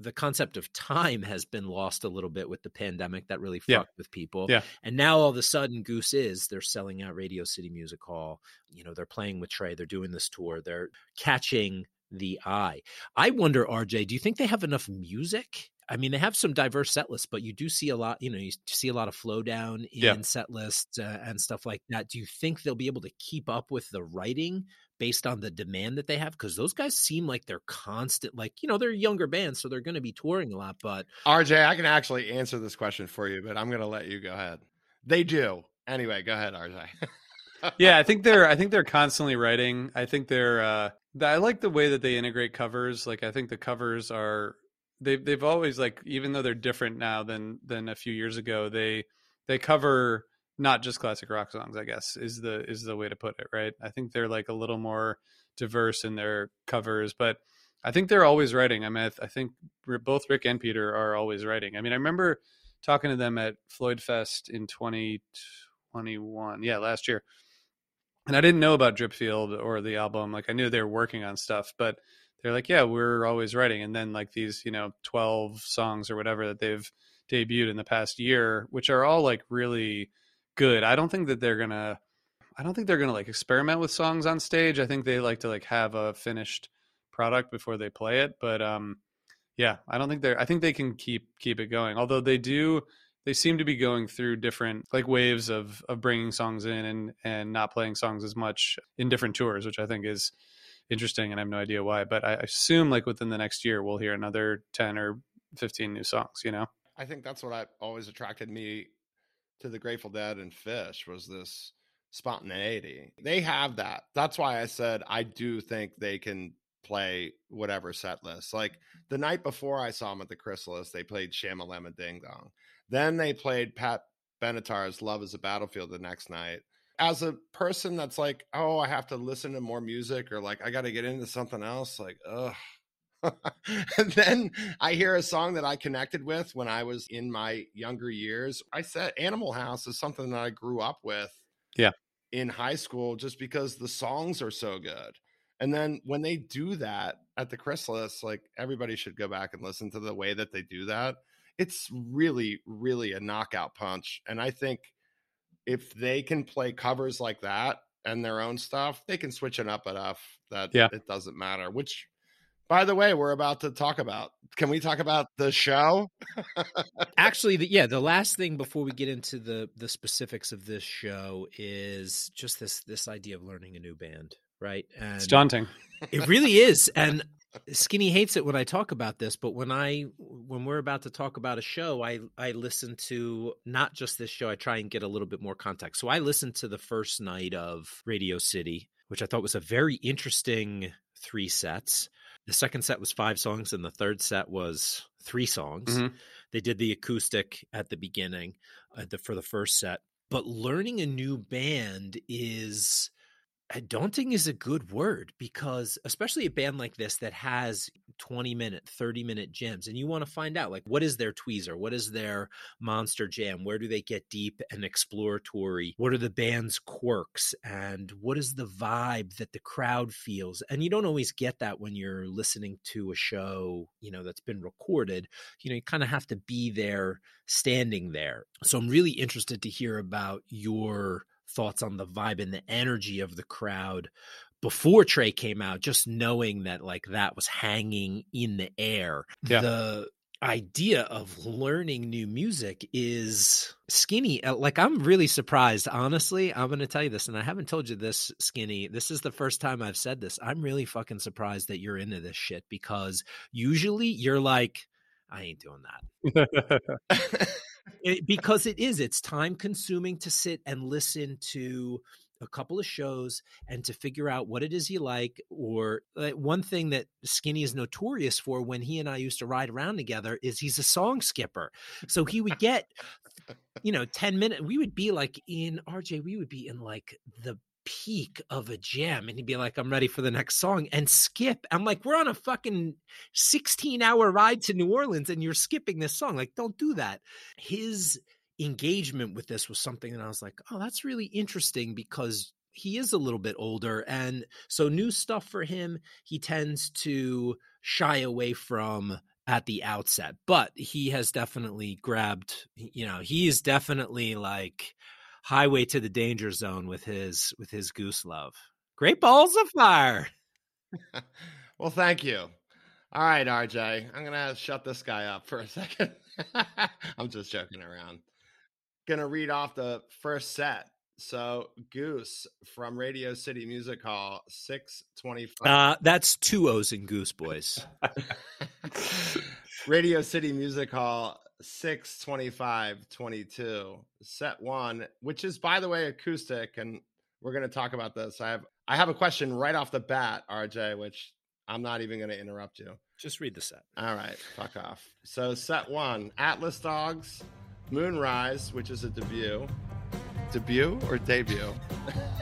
the concept of time has been lost a little bit with the pandemic that really Yeah. fucked with people. Yeah. And now all of a sudden Goose is they're selling out Radio City Music Hall. You know, they're playing with Trey, they're doing this tour. They're catching the eye. I wonder, RJ, do you think they have enough music? I mean, they have some diverse set lists, but you do see a lot, you know, you see a lot of Flodown in Yeah. set lists uh, and stuff like that. Do you think they'll be able to keep up with the writing based on the demand that they have? Because those guys seem like they're constant, like, you know, they're younger bands so they're going to be touring a lot, but RJ, I can actually answer this question for you, but I'm going to let you go ahead. They do. Anyway, go ahead, RJ. yeah, I think they're I think they're constantly writing. I think they're uh I like the way that they integrate covers. Like I think the covers are they've they've always like even though they're different now than than a few years ago, they they cover not just classic rock songs, I guess, is the is the way to put it, right? I think they're like a little more diverse in their covers, but I think they're always writing. I mean, I, th- I think both Rick and Peter are always writing. I mean, I remember talking to them at Floyd Fest in 2021. Yeah, last year and I didn't know about Dripfield or the album. Like I knew they were working on stuff, but they're like, yeah, we're always writing. And then like these, you know, 12 songs or whatever that they've debuted in the past year, which are all like really good. I don't think that they're to, I don't think they're to like experiment with songs on stage. I think they like to like have a finished product before they play it. But, um, yeah, I don't think they're, I think they can keep, keep it going. Although they do, they seem to be going through different like waves of of bringing songs in and and not playing songs as much in different tours which i think is interesting and i have no idea why but i assume like within the next year we'll hear another 10 or 15 new songs you know I think that's what I always attracted me to the Grateful Dead and Phish was this spontaneity. They have that. That's why I said I do think they can play whatever set list. Like the night before I saw them at the Chrysalis, they played Shamalama Ding Dong. Then they played Pat Benatar's Love is a Battlefield the next night. As a person that's like, oh, I have to listen to more music or like I got to get into something else, like, ugh. and then I hear a song that I connected with when I was in my younger years. I said Animal House is something that I grew up with. Yeah. In high school, just because the songs are so good. And then when they do that at the Chrysalis, like everybody should go back and listen to the way that they do that. It's really, really a knockout punch. And I think if they can play covers like that and their own stuff, they can switch it up enough that Yeah. it doesn't matter. Which, by the way, we're about to talk about. Can we talk about the show? actually the, yeah the last thing before we get into the the specifics of this show is just this this idea of learning a new band right and it's daunting it really is and skinny hates it when i talk about this but when i when we're about to talk about a show i i listen to not just this show i try and get a little bit more context so i listened to the first night of radio city which i thought was a very interesting three sets the second set was five songs and the third set was three songs Mhm. they did the acoustic at the beginning uh, the, for the first set but learning a new band is daunting is a good word because especially a band like this that has 20 minute 30 minute jams and you want to find out like what is their tweezer? What is their monster jam? Where do they get deep and exploratory? What are the band's quirks? And what is the vibe that the crowd feels? And you don't always get that when you're listening to a show you know that's been recorded. You know you kind of have to be there standing there. So i'm really interested to hear about your thoughts on the vibe and the energy of the crowd before Trey came out, just knowing that like that was hanging in the air. Yeah. The idea of learning new music is skinny. Uh, Like I'm really surprised, honestly. I'm going to tell you this, and I haven't told you this, skinny. This is the first time I've said this. I'm really fucking surprised that you're into this shit because usually you're like, I ain't doing that it, because it is it's time consuming to sit and listen to a couple of shows and to figure out what it is you like or uh, one thing that skinny is notorious for when he and i used to ride around together is he's a song skipper. So he would get you know 10 minutes we would be like in rj we would be in like the peak of a jam and he'd be like i'm ready for the next song and skip. I'm like we're on a fucking 16 hour ride to new orleans and you're skipping this song. Like don't do that. His engagement with this was something that i was like oh that's really interesting because he is a little bit older and so new stuff for him he tends to shy away from at the outset but he has definitely grabbed you know he is definitely like highway to the danger zone with his with his goose love great balls of fire Well, thank you. All right, RJ, I'm gonna shut this guy up for a second. I'm just joking around. Gonna read off the first set. So, Goose from Radio City Music Hall, six twenty-five. Uh, that's two O's in Goose Boys. Radio City Music Hall, 625 22 set one which is by the way acoustic and we're going to talk about this i have i have a question right off the bat rj which i'm not even going to interrupt you Just read the set. all right fuck off so set one atlas dogs moonrise which is a debut. Debut or debut?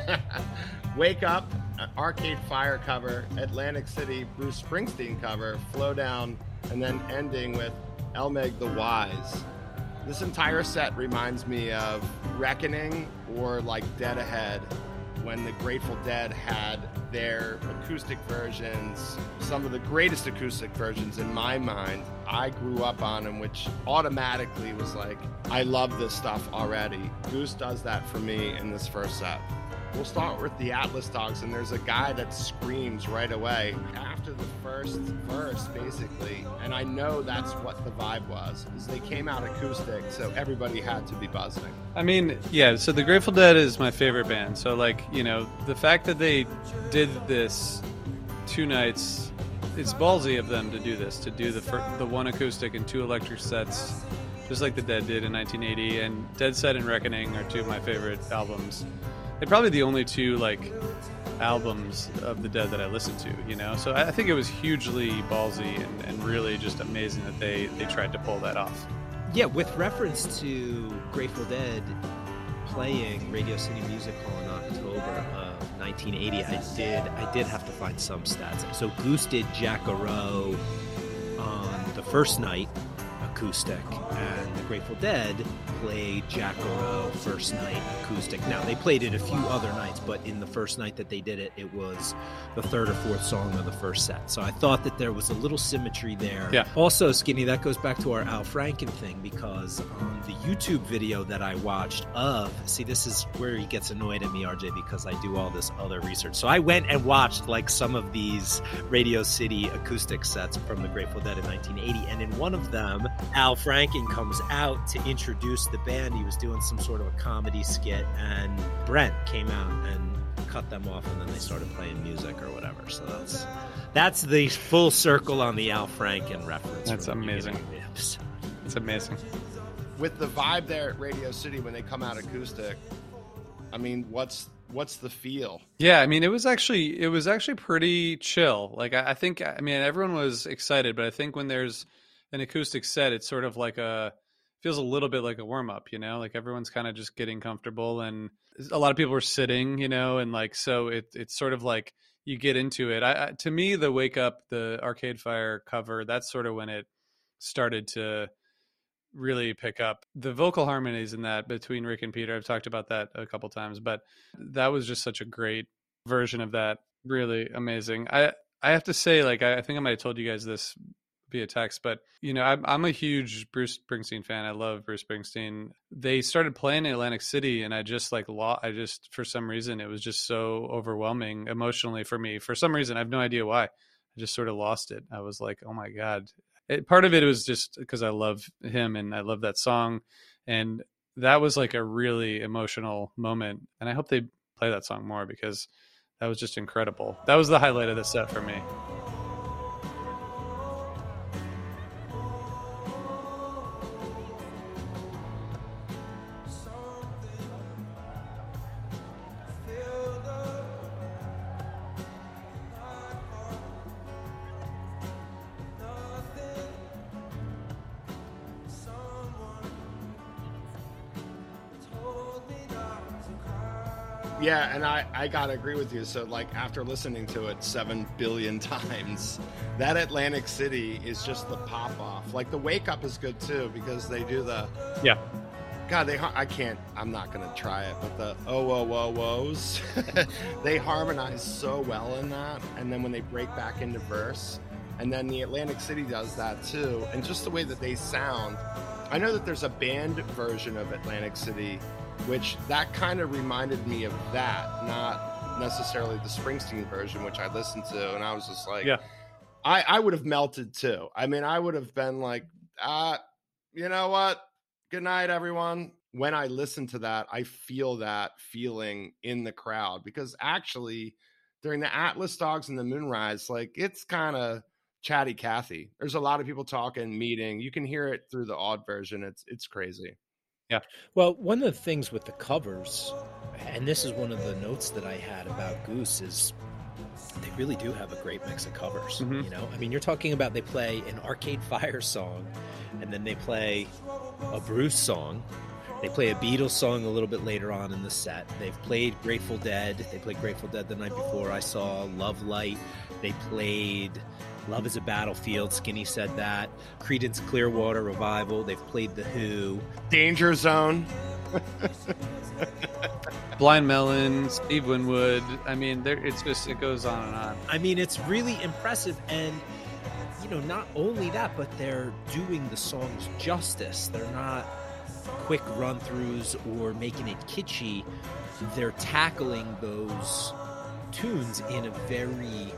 Wake up arcade fire cover atlantic city bruce springsteen cover Flodown and then ending with Elmeg the Wise. This entire set reminds me of Reckoning or like Dead Ahead when the Grateful Dead had their acoustic versions, some of the greatest acoustic versions in my mind. I grew up on them, which automatically was like, I love this stuff already. Goose does that for me in this first set. We'll start with the Atlas Dogs, and there's a guy that screams right away after the first verse, basically. And I know that's what the vibe was, is they came out acoustic, so everybody had to be buzzing. I mean, yeah. So the Grateful Dead is my favorite band. So like, you know, the fact that they did this two nights, it's ballsy of them to do this, to do the fir- the one acoustic and two electric sets, just like the Dead did in 1980. And Dead Set and Reckoning are two of my favorite albums. They're probably the only two like albums of the Dead that I listened to. You know, so I think it was hugely ballsy and, and really just amazing that they they tried to pull that off. Yeah, with reference to Grateful Dead playing Radio City Music Hall in October of 1980, I did I did have to find some stats. So Goose did Jackarow on the first night acoustic, and the Grateful Dead played Jackarow first night acoustic. Now they played it a few other nights, but in the first night that they did it, it was the third or fourth song of the first set. So I thought that there was a little symmetry there. Yeah. Also, Skinny, that goes back to our Al Franken thing because on the YouTube video that I watched of, see, this is where he gets annoyed at me, RJ, because I do all this other research. So I went and watched like some of these Radio City acoustic sets from the Grateful Dead in 1980, and in one of them, Al Franken comes out to introduce the band. He was doing some sort of a comedy skit, and Brent came out and cut them off, and then they started playing music or whatever. So that's that's the full circle on the Al Franken reference. That's amazing. beginning of the episode. It's amazing. With the vibe there at Radio City when they come out acoustic, I mean, what's what's the feel? Yeah, I mean, it was actually it was actually pretty chill. Like I, I think, I mean, everyone was excited, but I think when there's an acoustic set, it's sort of like a feels a little bit like a warm up. You know, like everyone's kind of just getting comfortable, and a lot of people are sitting. You know, and like so, it it's sort of like you get into it. I, I to me, the wake up, the Arcade Fire cover, that's sort of when it started to really pick up the vocal harmonies in that between Rick and Peter. I've talked about that a couple times, but that was just such a great version of that. Really amazing. I I have to say, like I, I think I might have told you guys this via text, but you know, I'm, I'm a huge Bruce Springsteen fan. I love Bruce Springsteen. They started playing in Atlantic City, and I just like. I just for some reason it was just so overwhelming emotionally for me. For some reason, I have no idea why. I just sort of lost it. I was like, oh my god. It, part of it was just because I love him and I love that song, and that was like a really emotional moment. And I hope they play that song more because that was just incredible. That was the highlight of the set for me. Yeah, and I, I gotta agree with you. So, like, after listening to it seven billion times, that Atlantic City is just the pop off. Like, the wake up is good too because they do the Yeah. God, they I can't. I'm not gonna try it, but the oh whoa whoa whoas, they harmonize so well in that. And then when they break back into verse, and then the Atlantic City does that too, and just the way that they sound. I know that there's a band version of Atlantic City, which that kind of reminded me of that, not necessarily the Springsteen version, which I listened to, and I was just like, Yeah. I I would have melted too. I mean, I would have been like, uh, you know what? Good night, everyone. When I listen to that, I feel that feeling in the crowd because actually, during the Atlas Dogs and the Moonrise, like it's kind of chatty Cathy. There's a lot of people talking, meeting. You can hear it through the odd version. It's it's crazy. Yeah. Well, one of the things with the covers, and this is one of the notes that I had about Goose, is they really do have a great mix of covers. Mhm. You know, I mean, you're talking about they play an Arcade Fire song, and then they play a Bruce song. They play a Beatles song a little bit later on in the set. They've played Grateful Dead. They played Grateful Dead the night before. I saw Love Light. They played Love is a Battlefield. Skinny said that. Creedence Clearwater Revival. They've played The Who. Danger Zone. Blind Melon, Steve Winwood. I mean, there it's just it goes on and on. I mean, it's really impressive. And, you know, not only that, but they're doing the songs justice. They're not quick run throughs or making it kitschy. They're tackling those tunes in a very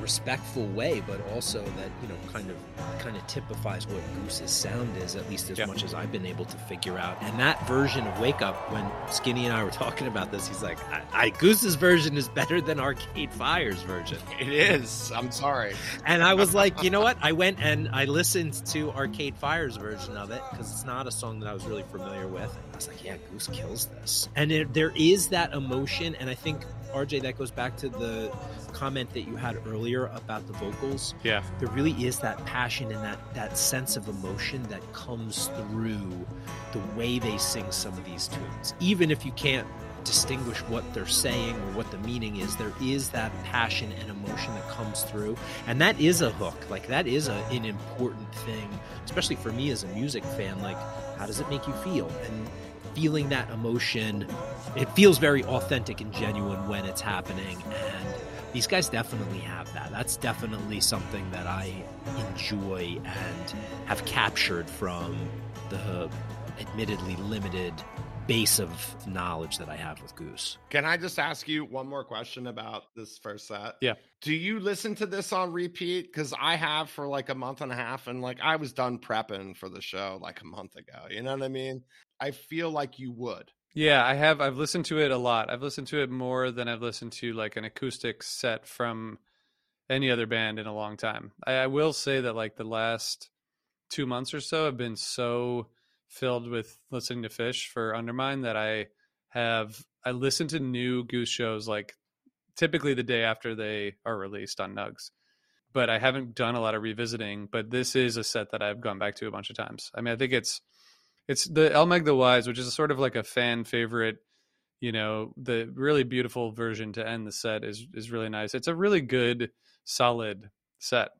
respectful way, but also that, you know, kind of kind of typifies what Goose's sound is, at least as Yeah. much as I've been able to figure out. And that version of Wake Up, when Skinny and I were talking about this, he's like, I, I Goose's version is better than Arcade Fire's version. It is. I'm sorry. And I was like, you know what? I went and I listened to Arcade Fire's version of it because it's not a song that I was really familiar with. I was like, yeah, Goose kills this. And it, there is that emotion. And I think, RJ, that goes back to the comment that you had earlier about the vocals. Yeah. There really is that passion and that, that sense of emotion that comes through the way they sing some of these tunes. Even if you can't distinguish what they're saying or what the meaning is there is that passion and emotion that comes through and that is a hook like that is a, an important thing especially for me as a music fan like how does it make you feel and feeling that emotion it feels very authentic and genuine when it's happening and these guys definitely have that that's definitely something that i enjoy and have captured from the admittedly limited base of knowledge that I have with Goose. Can I just ask you one more question about this first set? Yeah. Do you listen to this on repeat? Because I have for like a month and a half, and like I was done prepping for the show like a month ago. You know what I mean? I feel like you would. Yeah, I have. I've listened to it a lot. I've listened to it more than I've listened to like an acoustic set from any other band in a long time. I, I will say that like the last two months or so have been so filled with listening to Phish for Undermind that I have I listen to new Goose shows like typically the day after they are released on Nugs. But I haven't done a lot of revisiting. But this is a set that I've gone back to a bunch of times. I mean, I think it's it's the Elmeg the Wise, which is sort of like a fan favorite. You know, the really beautiful version to end the set is is really nice. It's a really good, solid set.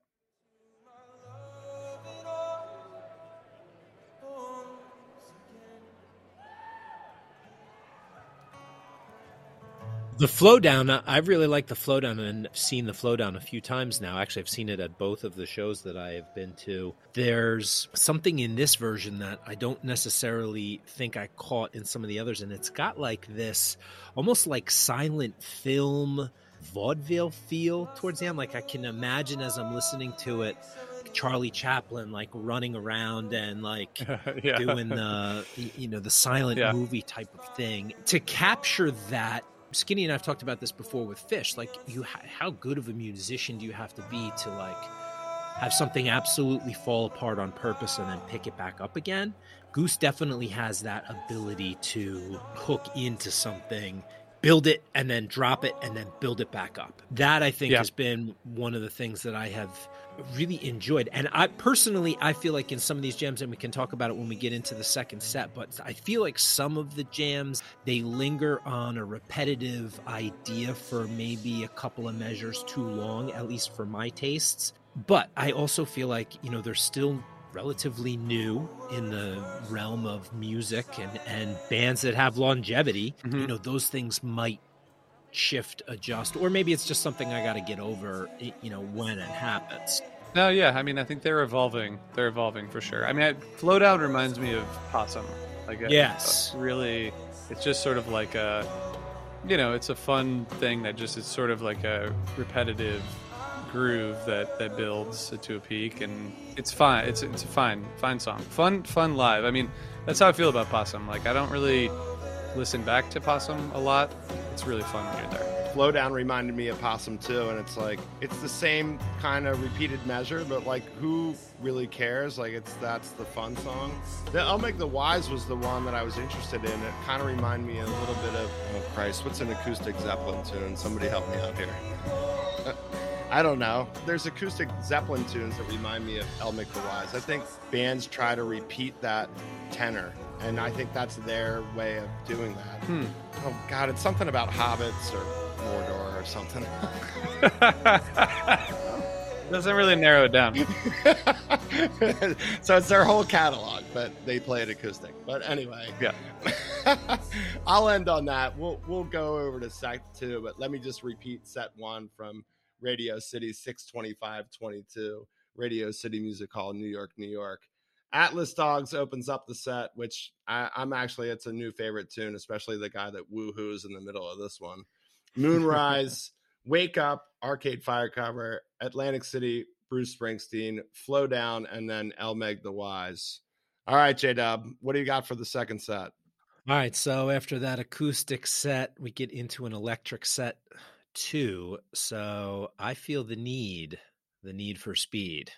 The Flodown, I really like the Flodown and I've seen the Flodown a few times now. Actually, I've seen it at both of the shows that I have been to. There's something in this version that I don't necessarily think I caught in some of the others, and it's got like this almost like silent film vaudeville feel towards the end. Like I can imagine as I'm listening to it, Charlie Chaplin like running around and like yeah. doing the you know the silent Yeah. movie type of thing to capture that skinny and i've talked about this before with Phish like you ha- how good of a musician do you have to be to like have something absolutely fall apart on purpose and then pick it back up again goose definitely has that ability to hook into something build it and then drop it and then build it back up that i think Yeah. has been one of the things that i have really enjoyed. And i personally i feel like in some of these jams and we can talk about it when we get into the second set but i feel like some of the jams they linger on a repetitive idea for maybe a couple of measures too long at least for my tastes. But i also feel like you know they're still relatively new in the realm of music and and bands that have longevity. Mhm. you know those things might shift adjust or maybe it's just something i got to get over you know when it happens No, yeah. I mean, I think they're evolving. They're evolving for sure. I mean, I, Flodown reminds me of Possum. Like, Yes. Uh, really, it's just sort of like a, you know, it's a fun thing that just is sort of like a repetitive, groove that that builds to a peak, and it's fine. It's it's a fine fine song, fun fun live. I mean, that's how I feel about Possum. Like I don't really listen back to Possum a lot. It's really fun when you're there. Flodown reminded me of Possum too, and it's like it's the same kind of repeated measure, but like who really cares? Like it's that's the fun song. The Elmeg the Wise was the one that I was interested in. It kind of reminded me a little bit of oh Christ, what's an acoustic Zeppelin tune? Somebody help me out here. I don't know. There's acoustic Zeppelin tunes that remind me of Elmeg the Wise. I think bands try to repeat that tenor, and I think that's their way of doing that. Hmm. Oh God, it's something about hobbits or Mordor or something. Doesn't really narrow it down. so it's their whole catalog, but they play it acoustic. But anyway, Yeah. I'll end on that. We'll we'll go over to set two, but let me just repeat set one from Radio City 62522, Radio City Music Hall, New York, New York. Atlas Dogs opens up the set, which I, I'm actually it's a new favorite tune, especially the guy that woohoos in the middle of this one. Moonrise, Wake Up, Arcade Fire Cover, Atlantic City, Bruce Springsteen, Flodown, and then Elmeg the Wise. All right, J Dub, what do you got for the second set? All right, so after that acoustic set, we get into an electric set too. So I feel the need, the need for speed.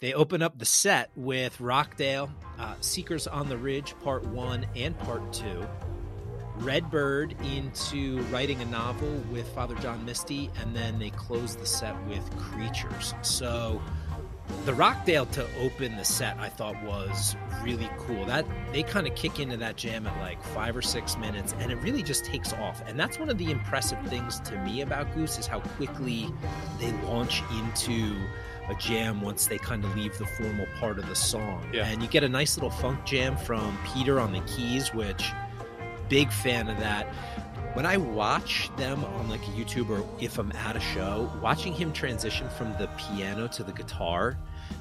They open up the set with Rockdale, uh, Seekers on the Ridge, part one and part two. Redbird into writing a novel with Father John Misty, and then they close the set with Creatures. So the Rockdale to open the set, I thought was really cool. That they kind of kick into that jam at like five or six minutes, and it really just takes off. And that's one of the impressive things to me about Goose is how quickly they launch into a jam once they kind of leave the formal part of the song. Yeah. And you get a nice little funk jam from Peter on the keys, which big fan of that. When I watch them on like a YouTube or if I'm at a show, watching him transition from the piano to the guitar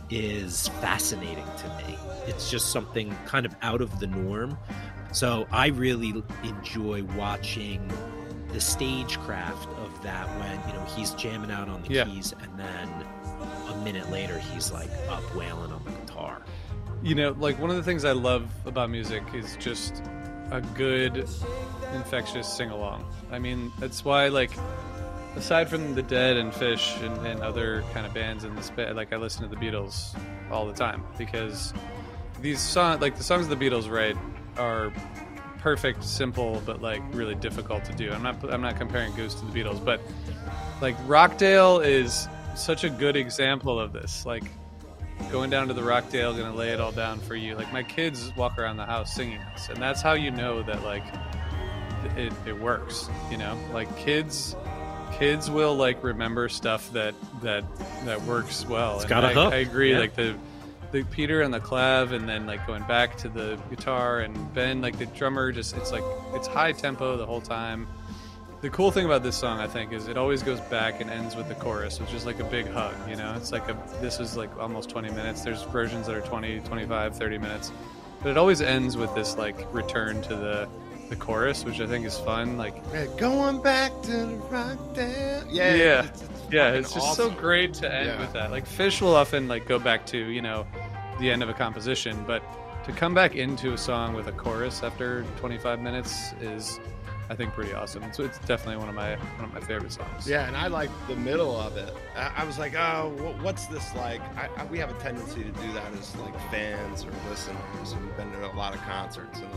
is fascinating to me. It's just something kind of out of the norm. So I really enjoy watching the stagecraft of that when, you know, he's jamming out on the Yeah. keys and then minute later he's like up wailing on the guitar. You know, like one of the things I love about music is just a good infectious sing along. I mean, that's why like aside from the Dead and Phish and, and other kind of bands in this band, like I listen to the Beatles all the time because these songs, like the songs the Beatles write, are perfect, simple, but like really difficult to do. I'm not I'm not comparing Goose to the Beatles, but like Rockdale is such a good example of this. Like going down to the Rockdale, gonna lay it all down for you. Like my kids walk around the house singing this, and that's how you know that like it, it works. You know, like kids kids will like remember stuff that that that works well. It's got a I, hook. I agree. Yeah. Like the the Peter and the clav, and then like going back to the guitar and Ben, like the drummer, just it's like it's high tempo the whole time. The cool thing about this song, I think, is it always goes back and ends with the chorus, which is like a big hug, you know? It's like a, this is like almost 20 minutes. There's versions that are 20, 25, 30 minutes. But it always ends with this like return to the, the chorus, which I think is fun. Like, Yeah, going back to the rock down. Yeah, Yeah. it's, it's yeah, it's just so great to end Yeah. with that. Like Phish will often like go back to you know the end of a composition, but to come back into a song with a chorus after 25 minutes is, I think, pretty awesome. So it's definitely one of my one of my favorite songs. Yeah, and I like the middle of it. I, I was like, oh, wh- what's this like? I, I, we have a tendency to do that as like fans or listeners, and we've been to a lot of concerts. And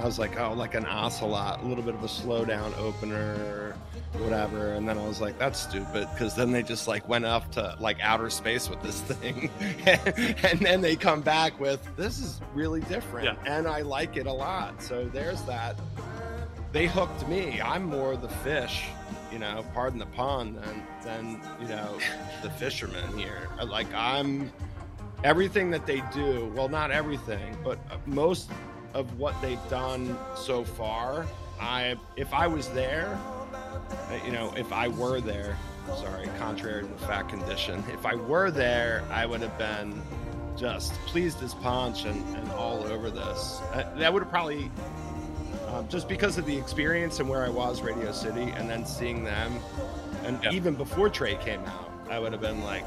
I was like, oh, like an ocelot, a little bit of a slow down opener, whatever. And then I was like, that's stupid, because then they just like went up to like outer space with this thing, and then they come back with this is really different, Yeah. and I like it a lot. So there's that they hooked me. I'm more the fish, you know, pardon the pun, than than you know the fisherman here. Like I'm everything that they do. Well, not everything, but uh, most of what they've done so far. I if I was there, uh, you know, if I were there. Sorry, contrary to the fact condition. If I were there, I would have been just pleased as punch and, and all over this. Uh, that would have probably um, just because of the experience and where I was, Radio City, and then seeing them, and Yeah. even before Trey came out, I would have been like,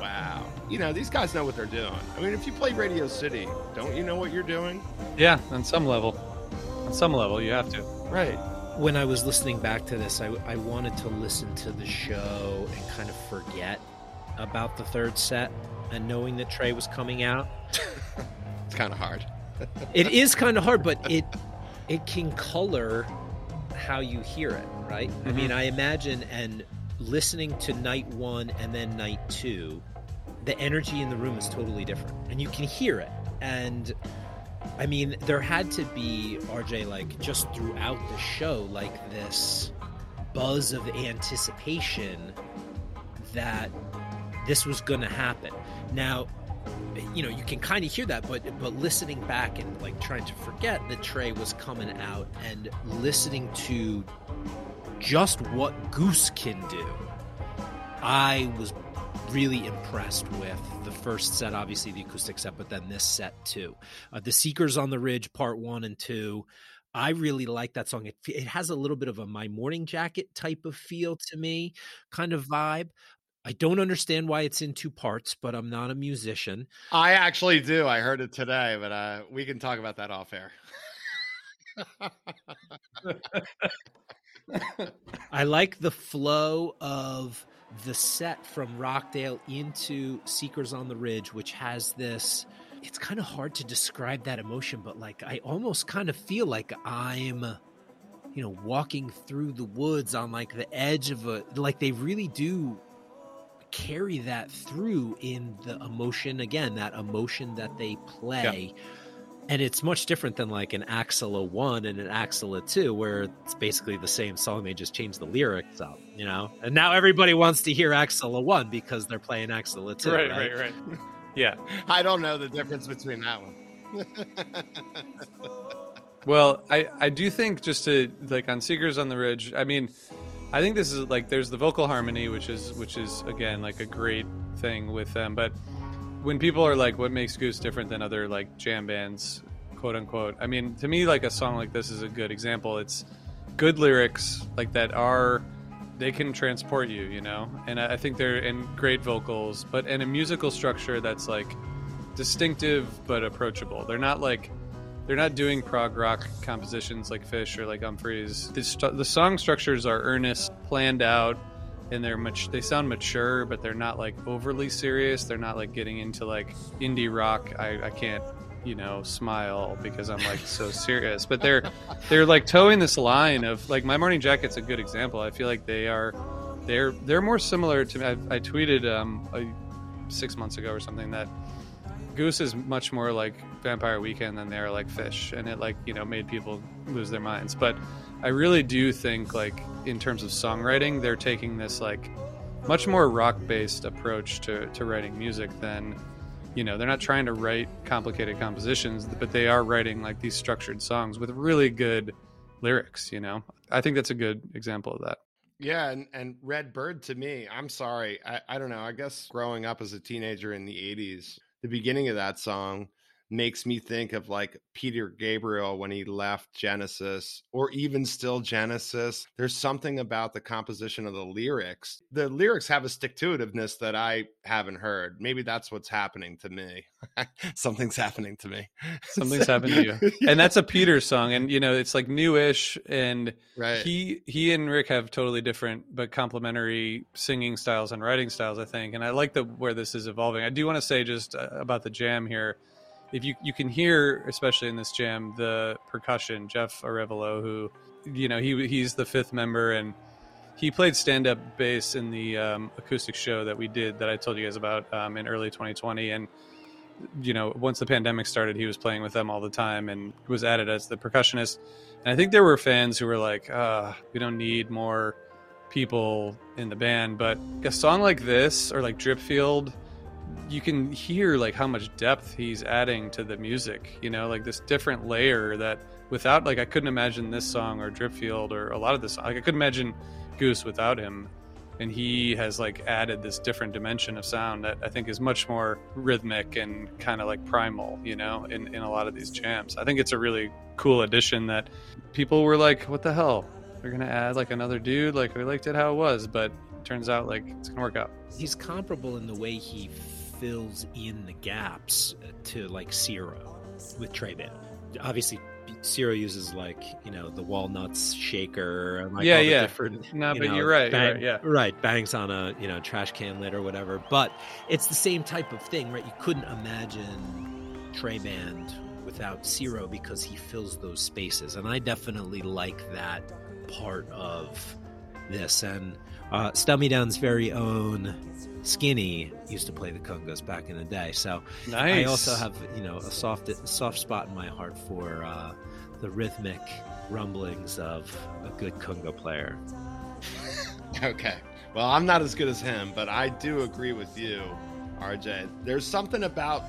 wow. You know, these guys know what they're doing. I mean, if you play Radio City, don't you know what you're doing? Yeah, on some level. On some level, you have to. Right. When I was listening back to this, I, I wanted to listen to the show and kind of forget about the third set and knowing that Trey was coming out. it's kind of hard. it is kind of hard, but it it can color how you hear it, right? Mm-hmm. I mean, I imagine and listening to night one and then night two, the energy in the room is totally different, and you can hear it. And I mean, there had to be RJ like just throughout the show, like this buzz of anticipation that this was going to happen. Now, you know, you can kind of hear that, but but listening back and like trying to forget that Trey was coming out and listening to just what Goose can do, I was really impressed with the first set, obviously the acoustic set, but then this set too. Uh, the Seekers on the Ridge, part one and two. I really like that song. It, it has a little bit of a My Morning Jacket type of feel to me, kind of vibe. I don't understand why it's in two parts, but I'm not a musician. I actually do. I heard it today, but uh, we can talk about that off air. I like the flow of the set from Rockdale into Seekers on the Ridge, which has this. It's kind of hard to describe that emotion, but like I almost kind of feel like I'm, you know, walking through the woods on like the edge of a. Like they really do carry that through in the emotion again that emotion that they play. Yeah. and it's much different than like an Axilla 1 and an Axilla 2 where it's basically the same song they just change the lyrics up you know? And now everybody wants to hear Axilla 1 because they're playing Axilla 2 right right? right, right. yeah. I don't know the difference between that one. Well i i do think just to like on seekers on the ridge i mean I think this is like there's the vocal harmony, which is which is again like a great thing with them. But when people are like, "What makes Goose different than other like jam bands?" quote unquote. I mean, to me, like a song like this is a good example. It's good lyrics like that are they can transport you, you know. And I think they're in great vocals, but in a musical structure that's like distinctive but approachable. They're not like they're not doing prog rock compositions like Phish or like Umphrey's. The, st- the song structures are earnest, planned out, and they're much. They sound mature, but they're not like overly serious. They're not like getting into like indie rock. I, I can't you know smile because i'm like so serious but they're they're like towing this line of like my morning jacket's a good example i feel like they are they're they're more similar to me i, I tweeted um a, six months ago or something that Goose is much more like Vampire Weekend than they are like Phish, and it like you know made people lose their minds. But I really do think like in terms of songwriting, they're taking this like much more rock based approach to to writing music than you know they're not trying to write complicated compositions, but they are writing like these structured songs with really good lyrics. You know, I think that's a good example of that. Yeah, and, and Red Bird to me, I'm sorry. I, I don't know. I guess growing up as a teenager in the 80s, the beginning of that song makes me think of like Peter Gabriel when he left Genesis or even still Genesis. There's something about the composition of the lyrics. The lyrics have a stick to itiveness that I haven't heard. Maybe that's what's happening to me. Something's happening to me. Something's happening to you. And that's a Peter song. And you know, it's like newish and right. he he and Rick have totally different but complementary singing styles and writing styles, I think. And I like the where this is evolving. I do want to say just uh, about the jam here if you you can hear, especially in this jam, the percussion. Jeff Arevalo, who you know he he's the fifth member, and he played stand up bass in the um, acoustic show that we did that I told you guys about um, in early 2020, and you know once the pandemic started, he was playing with them all the time and was added as the percussionist. And I think there were fans who were like, uh, "We don't need more." people in the band but a song like this or like dripfield you can hear like how much depth he's adding to the music you know like this different layer that without like i couldn't imagine this song or dripfield or a lot of this like i couldn't imagine goose without him. And he has like added this different dimension of sound that i think is much more rhythmic and kind of like primal you know in, in a lot of these jams. I think it's a really cool addition that people were like what the hell? They're gonna add like another dude? Like we liked it how it was but turns out like it's gonna work out. He's comparable in the way he fills in the gaps to like Cyro with Trey Band. Obviously, Cyro uses like you know the walnuts shaker and like Yeah, all the yeah. different. No, you but know, you're right, you're right, yeah. right. Bangs on a you know trash can lid or whatever. But it's the same type of thing, right? You couldn't imagine Trey Band without Cyro because he fills those spaces, and I definitely like that part of this. And uh, Stub Me Down's very own Skinny used to play the congas back in the day, so Nice. I also have you know a soft soft spot in my heart for uh, the rhythmic rumblings of a good conga player. Okay. Well, I'm not as good as him, but I do agree with you, RJ. There's something about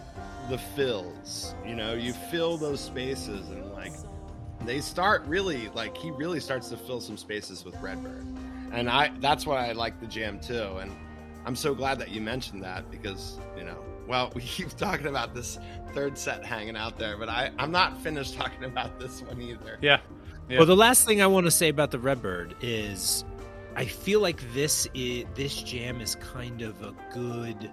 the fills. You know, you fill those spaces and like they start really like he really starts to fill some spaces with Redbird. And I that's why I like the jam too. And I'm so glad that you mentioned that because, you know, well, we keep talking about this third set hanging out there, but I, I'm not finished talking about this one either. yeah. Yeah. Well, the last thing I want to say about the Redbird is, I feel like this is this jam is kind of a good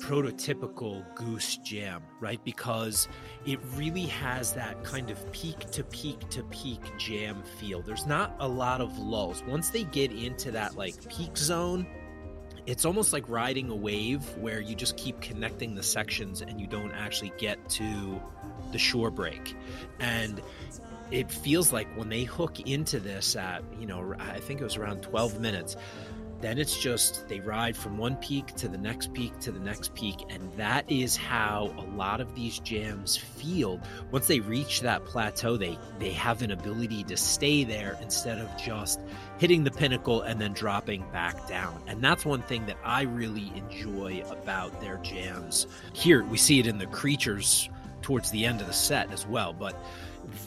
prototypical goose jam, right? Because it really has that kind of peak to peak to peak jam feel. There's not a lot of lulls. Once they get into that like peak zone, it's almost like riding a wave where you just keep connecting the sections and you don't actually get to the shore break. And it feels like when they hook into this at, you know, I think it was around 12 minutes, then it's just they ride from one peak to the next peak to the next peak. And that is how a lot of these jams feel. Once they reach that plateau, they, they have an ability to stay there instead of just hitting the pinnacle and then dropping back down. And that's one thing that I really enjoy about their jams. Here, we see it in the creatures towards the end of the set as well. But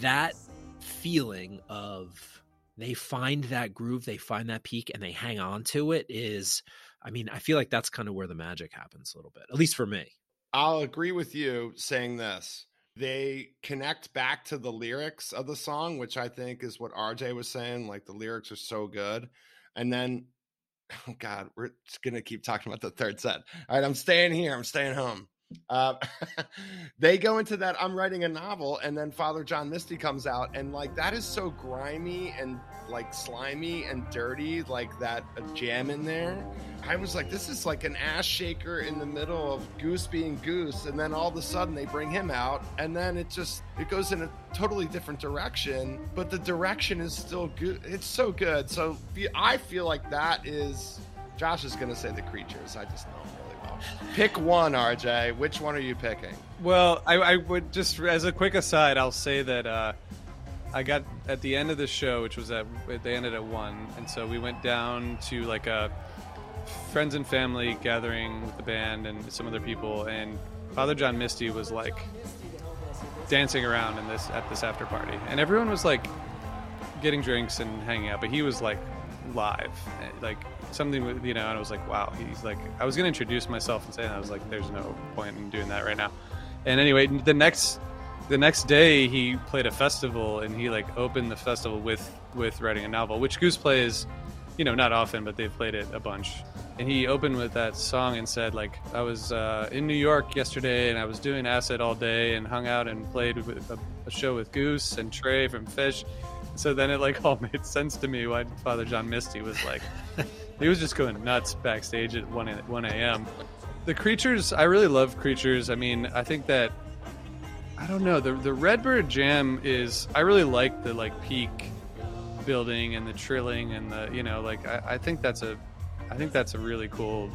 that feeling of they find that groove, they find that peak, and they hang on to it is, I mean, I feel like that's kind of where the magic happens a little bit, at least for me. I'll agree with you saying this. They connect back to the lyrics of the song, which I think is what RJ was saying. Like the lyrics are so good. And then, oh God, we're just going to keep talking about the third set. All right, I'm staying here. I'm staying home. Uh, they go into that I'm writing a novel, and then Father John Misty comes out, and like that is so grimy and like slimy and dirty, like that a jam in there. I was like, this is like an ass shaker in the middle of Goose being Goose, and then all of a sudden they bring him out, and then it just it goes in a totally different direction, but the direction is still good. It's so good. So I feel like that is. Josh is gonna say the creatures. I just know. Pick one, RJ. Which one are you picking? Well, I, I would just as a quick aside, I'll say that uh, I got at the end of the show, which was at they ended at one, and so we went down to like a friends and family gathering with the band and some other people, and Father John Misty was like dancing around in this at this after party, and everyone was like getting drinks and hanging out, but he was like live, like something with you know, and I was like, wow, he's like, I was gonna introduce myself and say. I was like, there's no point in doing that right now. And anyway, the next the next day he played a festival and he like opened the festival with with writing a novel, which Goose plays, you know, not often, but they've played it a bunch. And he opened with that song and said like, I was uh, in New York yesterday and I was doing acid all day and hung out and played with a, a show with Goose and Trey from Phish. So then it like all made sense to me why Father John Misty was like, he was just going nuts backstage at 1 a- 1 a.m. The creatures, I really love creatures. I mean, I think that I don't know the the Redbird Jam is. I really like the like peak building and the trilling and the you know like I, I think that's a I think that's a really cool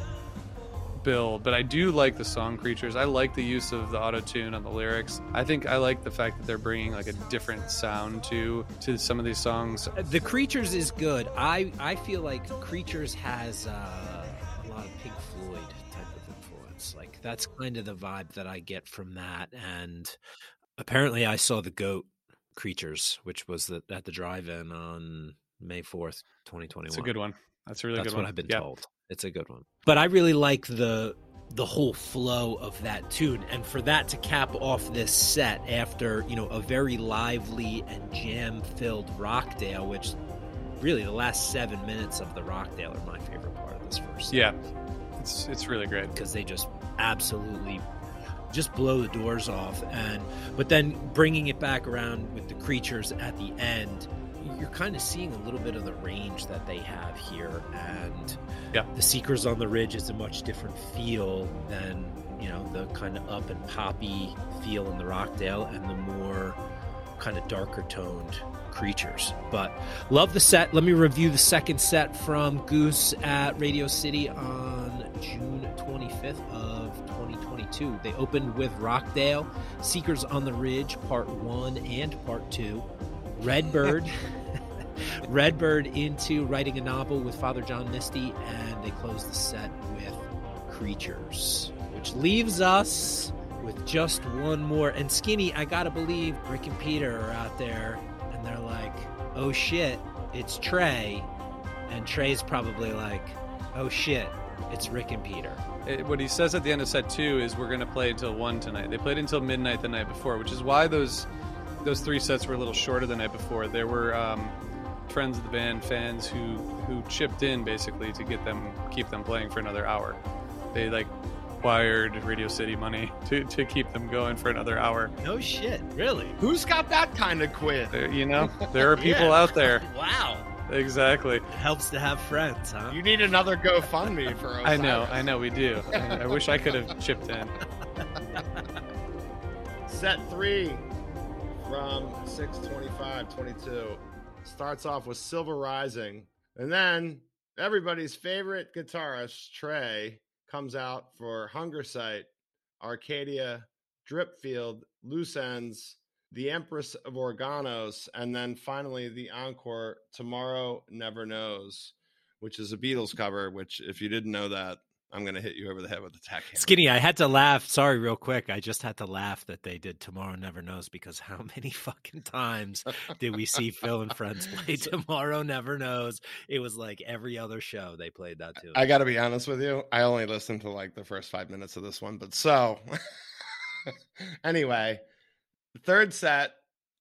But I do like the song creatures. I like the use of the auto tune on the lyrics. I think I like the fact that they're bringing like a different sound to to some of these songs. The Creatures is good. I I feel like Creatures has uh, a lot of Pink Floyd type of influence. Like that's kind of the vibe that I get from that. And apparently, I saw the Goat Creatures, which was the, at the drive-in on May fourth, twenty twenty one. It's a good one. That's a really good one. That's good what one. I've been Yeah. told. It's a good one. But I really like the the whole flow of that tune and for that to cap off this set after, you know, a very lively and jam-filled Rockdale which really the last seven minutes of the Rockdale are my favorite part of this first. Yeah, it's it's really great because they just absolutely just blow the doors off and but then bringing it back around with the creatures at the end you're kind of seeing a little bit of the range that they have here and yeah. the seekers on the ridge is a much different feel than you know the kind of up and poppy feel in the rockdale and the more kind of darker toned creatures. But love the set. Let me review the second set from goose at radio city on june 25th of 2022 they opened with rockdale seekers on the ridge part one and part two. Redbird redbird into writing a novel with father john misty and they close the set with creatures which leaves us with just one more. And Skinny, I gotta believe Rick and Peter are out there and they're like, oh shit, it's Trey. And Trey's probably like, oh shit, it's Rick and Peter. It, what he says at the end of set two is we're to play until one tonight. They played until midnight the night before, which is why those those three sets were a little shorter the night before. There were um, friends of the band, fans who who chipped in basically to get them keep them playing for another hour. They like wired Radio City money to, to keep them going for another hour. No shit, really? Who's got that kind of quid? There, you know, there are people yeah. out there. wow. Exactly. It helps to have friends, huh? You need another GoFundMe for Osiris. I know, I know, we do. I wish I could have chipped in. Set three from 625 22 starts off with Silver Rising. And then everybody's favorite guitarist, Trey, comes out for Hungersite, Arcadia, Dripfield, Loose Ends, The Empress of Organos, and then finally the encore, Tomorrow Never Knows, which is a Beatles cover, which, if you didn't know that, I'm going to hit you over the head with a tack hammer. Skinny, I had to laugh. Sorry, real quick. I just had to laugh that they did Tomorrow Never Knows because how many fucking times did we see Phil and Friends play Tomorrow Never Knows? It was like every other show they played that too. I got to be honest with you. I only listened to like the first five minutes of this one. But so, anyway, third set,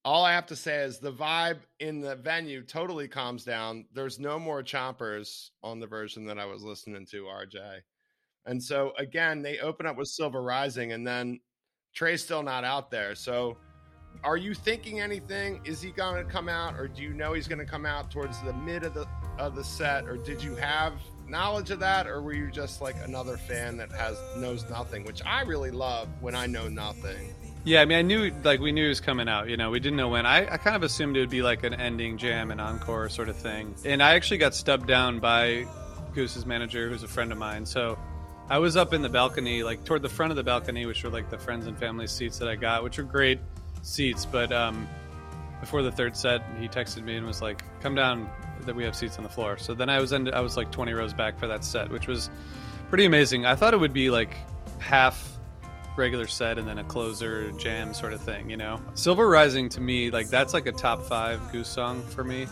all I have to say is the vibe in the venue totally calms down. There's no more chompers on the version that I was listening to, RJ. And so again, they open up with Silver Rising, and then Trey's still not out there. So are you thinking anything? Is he going to come out, or do you know he's going to come out towards the mid of the of the set, or did you have knowledge of that, or were you just like another fan that has knows nothing, which I really love when I know nothing. Yeah, I mean, I knew like we knew he was coming out. You know, we didn't know when. I, I kind of assumed it would be like an ending jam and encore sort of thing. And I actually got stubbed down by Goose's manager, who's a friend of mine. So I was up in the balcony, like toward the front of the balcony, which were like the friends and family seats that I got, which were great seats. But um, before the third set, he texted me and was like, "Come down, that we have seats on the floor." So then I was in, I was like 20 rows back for that set, which was pretty amazing. I thought it would be like half regular set and then a closer jam sort of thing, you know. Silver Rising to me, like that's like a top five Goose song for me.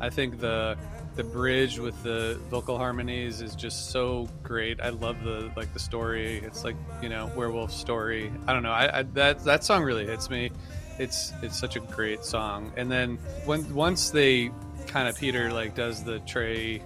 I think the the bridge with the vocal harmonies is just so great. I love the like the story. It's like you know werewolf story. I don't know. I, I that that song really hits me. It's it's such a great song. And then when once they kind of Peter like does the Trey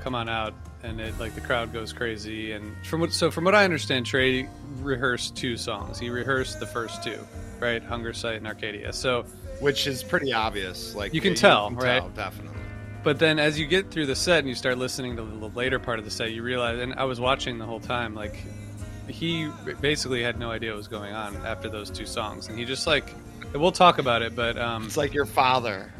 come on out and it like the crowd goes crazy and from what so from what I understand Trey rehearsed two songs. He rehearsed the first two, right? Hungersite and Arcadia. So which is pretty obvious like you can tell, you can right? Tell, definitely. But then as you get through the set and you start listening to the later part of the set, you realize, and I was watching the whole time, like he basically had no idea what was going on after those two songs, and he just like we'll talk about it, but um, it's like your father.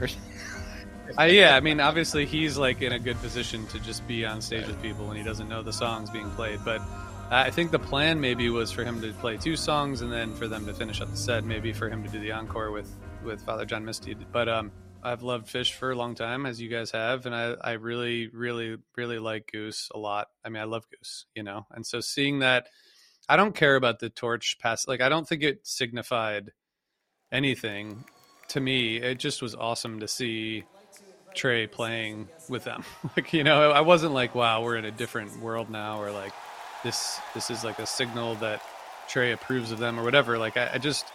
I, yeah, I mean, obviously he's like in a good position to just be on stage with people when he doesn't know the songs being played, but. I think the plan maybe was for him to play two songs and then for them to finish up the set. Maybe for him to do the encore with with Father John Misty. But um, I've loved Phish for a long time, as you guys have, and I, I really, really, really like Goose a lot. I mean, I love Goose, you know, and so seeing that, I don't care about the torch pass. Like, I don't think it signified anything to me. It just was awesome to see Trey playing with them. like, you know, I wasn't like, wow, we're in a different world now, or like this, this is like a signal that Trey approves of them or whatever. Like, I, I just,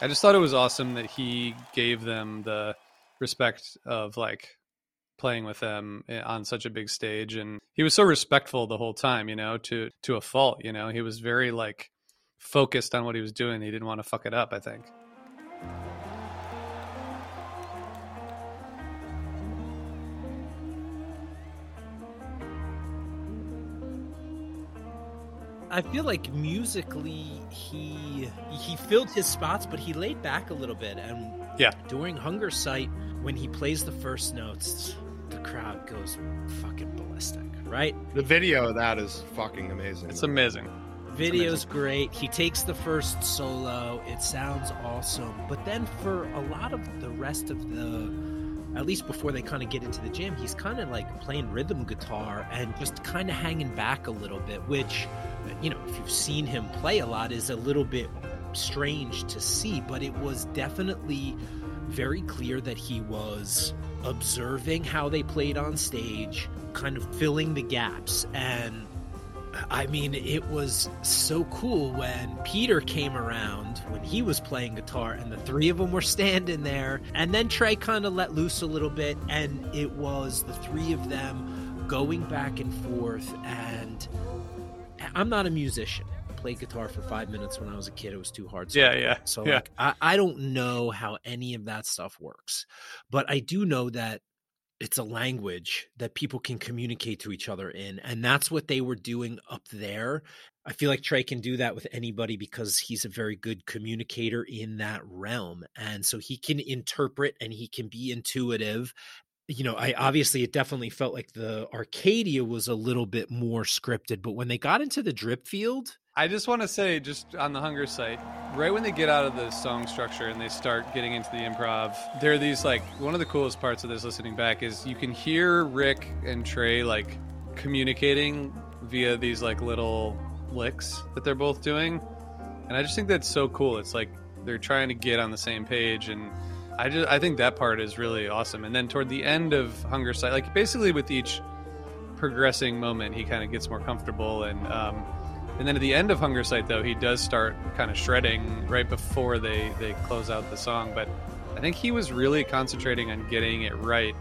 I just thought it was awesome that he gave them the respect of like playing with them eh, on such a big stage and he was so respectful the whole time you know to to a fault you know he was very like focused on what he was doing he didn't want to fuck it up i think I feel like musically he he filled his spots, but he laid back a little bit. And yeah, during Hungersite, when he plays the first notes, the crowd goes fucking ballistic, right? The video of that is fucking amazing. It's amazing. Video's amazing. great. He takes the first solo. It sounds awesome. But then for a lot of the rest of the at least before they kind of get into the jam, he's kind of like playing rhythm guitar and just kind of hanging back a little bit, which, you know, if you've seen him play a lot, is a little bit strange to see. But it was definitely very clear that he was observing how they played on stage, kind of filling the gaps. And I mean, it was so cool when Peter came around when he was playing guitar and the three of them were standing there. And then Trey kind of let loose a little bit, and it was the three of them going back and forth. And I'm not a musician. Played guitar for five minutes when I was a kid. It was too hard. So yeah, yeah. So yeah. Like, I, I don't know how any of that stuff works, but I do know that it's a language that people can communicate to each other in and that's what they were doing up there i feel like trey can do that with anybody because he's a very good communicator in that realm and so he can interpret and he can be intuitive you know i obviously it definitely felt like the arcadia was a little bit more scripted but when they got into the Dripfield I just want to say, just on the Hungersite, right when they get out of the song structure and they start getting into the improv, there are these like one of the coolest parts of this listening back is you can hear Rick and Trey like communicating via these like little licks that they're both doing, and I just think that's so cool. It's like they're trying to get on the same page, and I just I think that part is really awesome. And then toward the end of Hungersite, like basically with each progressing moment, he kind of gets more comfortable and. Um, and then at the end of Hungersite, though, he does start kind of shredding right before they, they close out the song. But I think he was really concentrating on getting it right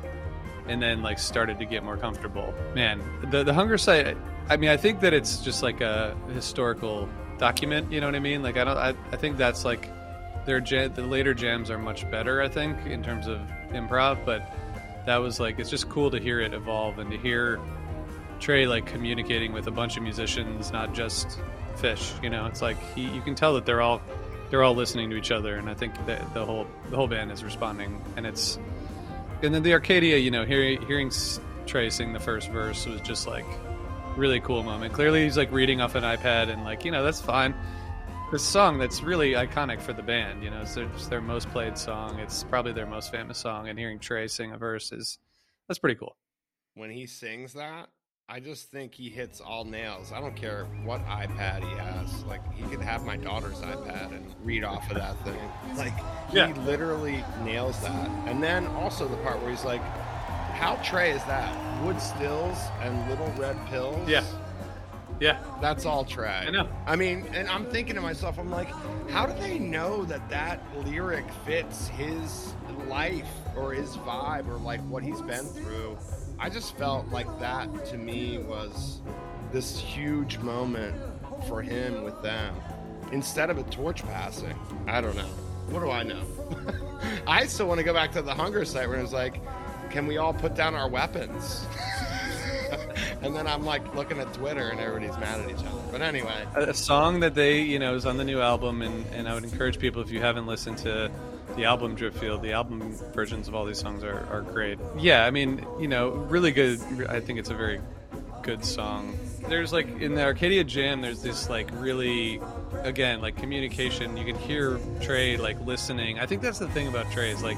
and then like started to get more comfortable. Man, the, the Hungersite, I mean, I think that it's just like a historical document, you know what I mean? Like, I don't, I, I think that's like their jam, the later jams are much better, I think, in terms of improv. But that was like, it's just cool to hear it evolve and to hear Trey like communicating with a bunch of musicians, not just Phish. You know, it's like he, you can tell that they're all they're all listening to each other, and I think that the whole the whole band is responding. And it's and then the Arcadia, you know, hearing hearing Trey sing the first verse was just like really cool moment. Clearly, he's like reading off an iPad, and like you know that's fine. This song that's really iconic for the band, you know, it's their, it's their most played song. It's probably their most famous song, and hearing Trey sing a verse is that's pretty cool. When he sings that, I just think he hits all nails. I don't care what iPad he has. Like he could have my daughter's iPad and read off of that thing. Like he yeah. literally nails that. And then also the part where he's like, "How Trey is that? Wood stills and little red pills." Yeah. Yeah. That's all Trey. I know. I mean, and I'm thinking to myself, I'm like, how do they know that that lyric fits his life or his vibe or like what he's been through? I just felt like that to me was this huge moment for him with them instead of a torch passing. I don't know. What do I know? I still want to go back to the Hungersite where it was like, can we all put down our weapons? and then I'm like looking at Twitter and everybody's mad at each other. But anyway, a song that they, you know, is on the new album, and, and I would encourage people if you haven't listened to the album Dripfield, the album versions of all these songs are, are great. Yeah, I mean, you know, really good. I think it's a very good song. There's like in the Arcadia Jam, there's this like really, again, like communication. You can hear Trey like listening. I think that's the thing about Trey is like,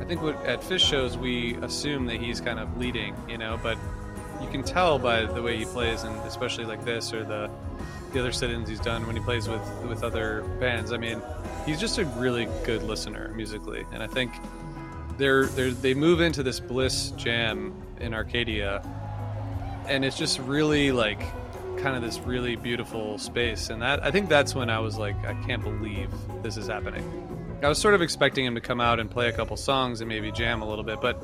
I think what at Phish shows we assume that he's kind of leading, you know, but you can tell by the way he plays, and especially like this or the the other sit-ins he's done when he plays with with other bands. I mean, he's just a really good listener musically, and I think they're, they're they move into this Bliss jam in Arcadia, and it's just really like kind of this really beautiful space, and that I think that's when I was like, I can't believe this is happening. I was sort of expecting him to come out and play a couple songs and maybe jam a little bit, but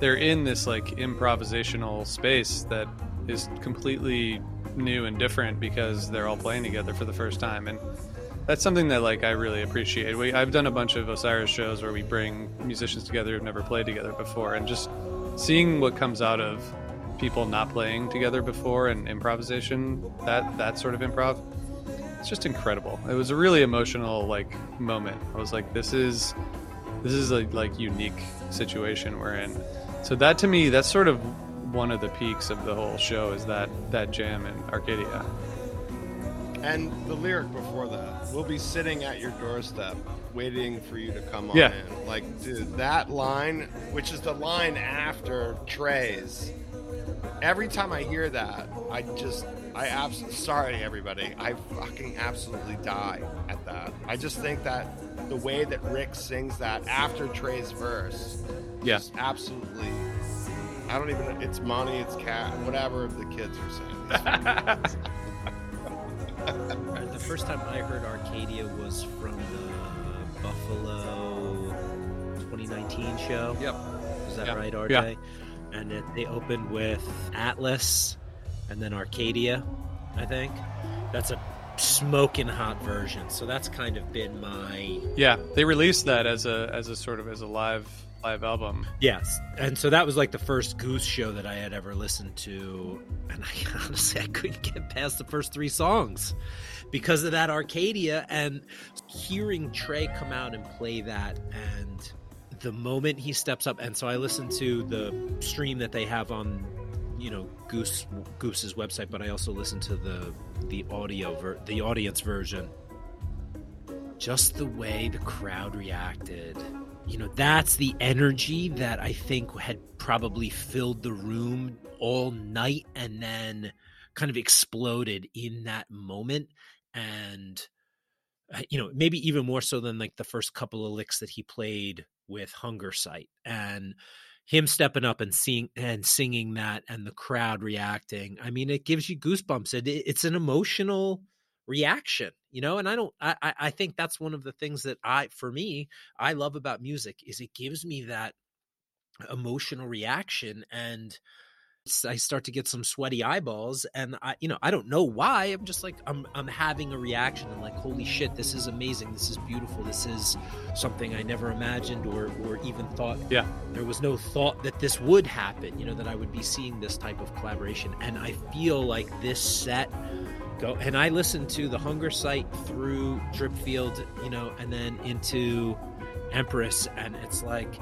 they're in this like improvisational space that is completely new and different because they're all playing together for the first time and that's something that like I really appreciate. We, I've done a bunch of Osiris shows where we bring musicians together who've never played together before, and just seeing what comes out of people not playing together before and improvisation that that sort of improv it's just incredible. It was a really emotional like moment. I was like this is this is a like unique situation we're in. So that to me that's sort of one of the peaks of the whole show is that that jam in arcadia and the lyric before that we'll be sitting at your doorstep waiting for you to come on Yeah. in like dude that line which is the line after trey's every time i hear that i just i absolutely sorry everybody i fucking absolutely die at that i just think that the way that rick sings that after trey's verse Yeah. just absolutely i don't even it's money it's cat whatever the kids are saying The first time I heard Arcadia was from the Buffalo 2019 show. yep Is that Yeah. right, RJ? Yeah. And it, they opened with Atlas and then Arcadia, I think. That's a smoking hot version. So that's kind of been my yeah they released that as a as a sort of as a live live album. Yes. And so that was like the first Goose show that I had ever listened to, and I honestly I couldn't get past the first three songs because of that Arcadia and hearing Trey come out and play that and the moment he steps up and so I listened to the stream that they have on you know Goose Goose's website but I also listened to the the audio ver- the audience version. Just the way the crowd reacted you know that's the energy that I think had probably filled the room all night and then kind of exploded in that moment. And uh, you know maybe even more so than like the first couple of licks that he played with Hungersite and him stepping up and seeing and singing that and the crowd reacting. I mean it gives you goosebumps. It, it's an emotional reaction you know and i don't I, I think that's one of the things that i for me i love about music is it gives me that emotional reaction and I start to get some sweaty eyeballs and I you know I don't know why I'm just like I'm I'm having a reaction. I'm like holy shit this is amazing. This is beautiful. This is something I never imagined or or even thought Yeah. there was no thought that this would happen you know that I would be seeing this type of collaboration. And I feel like this set go and I listened to the Hungersite through Dripfield you know and then into Empress and it's like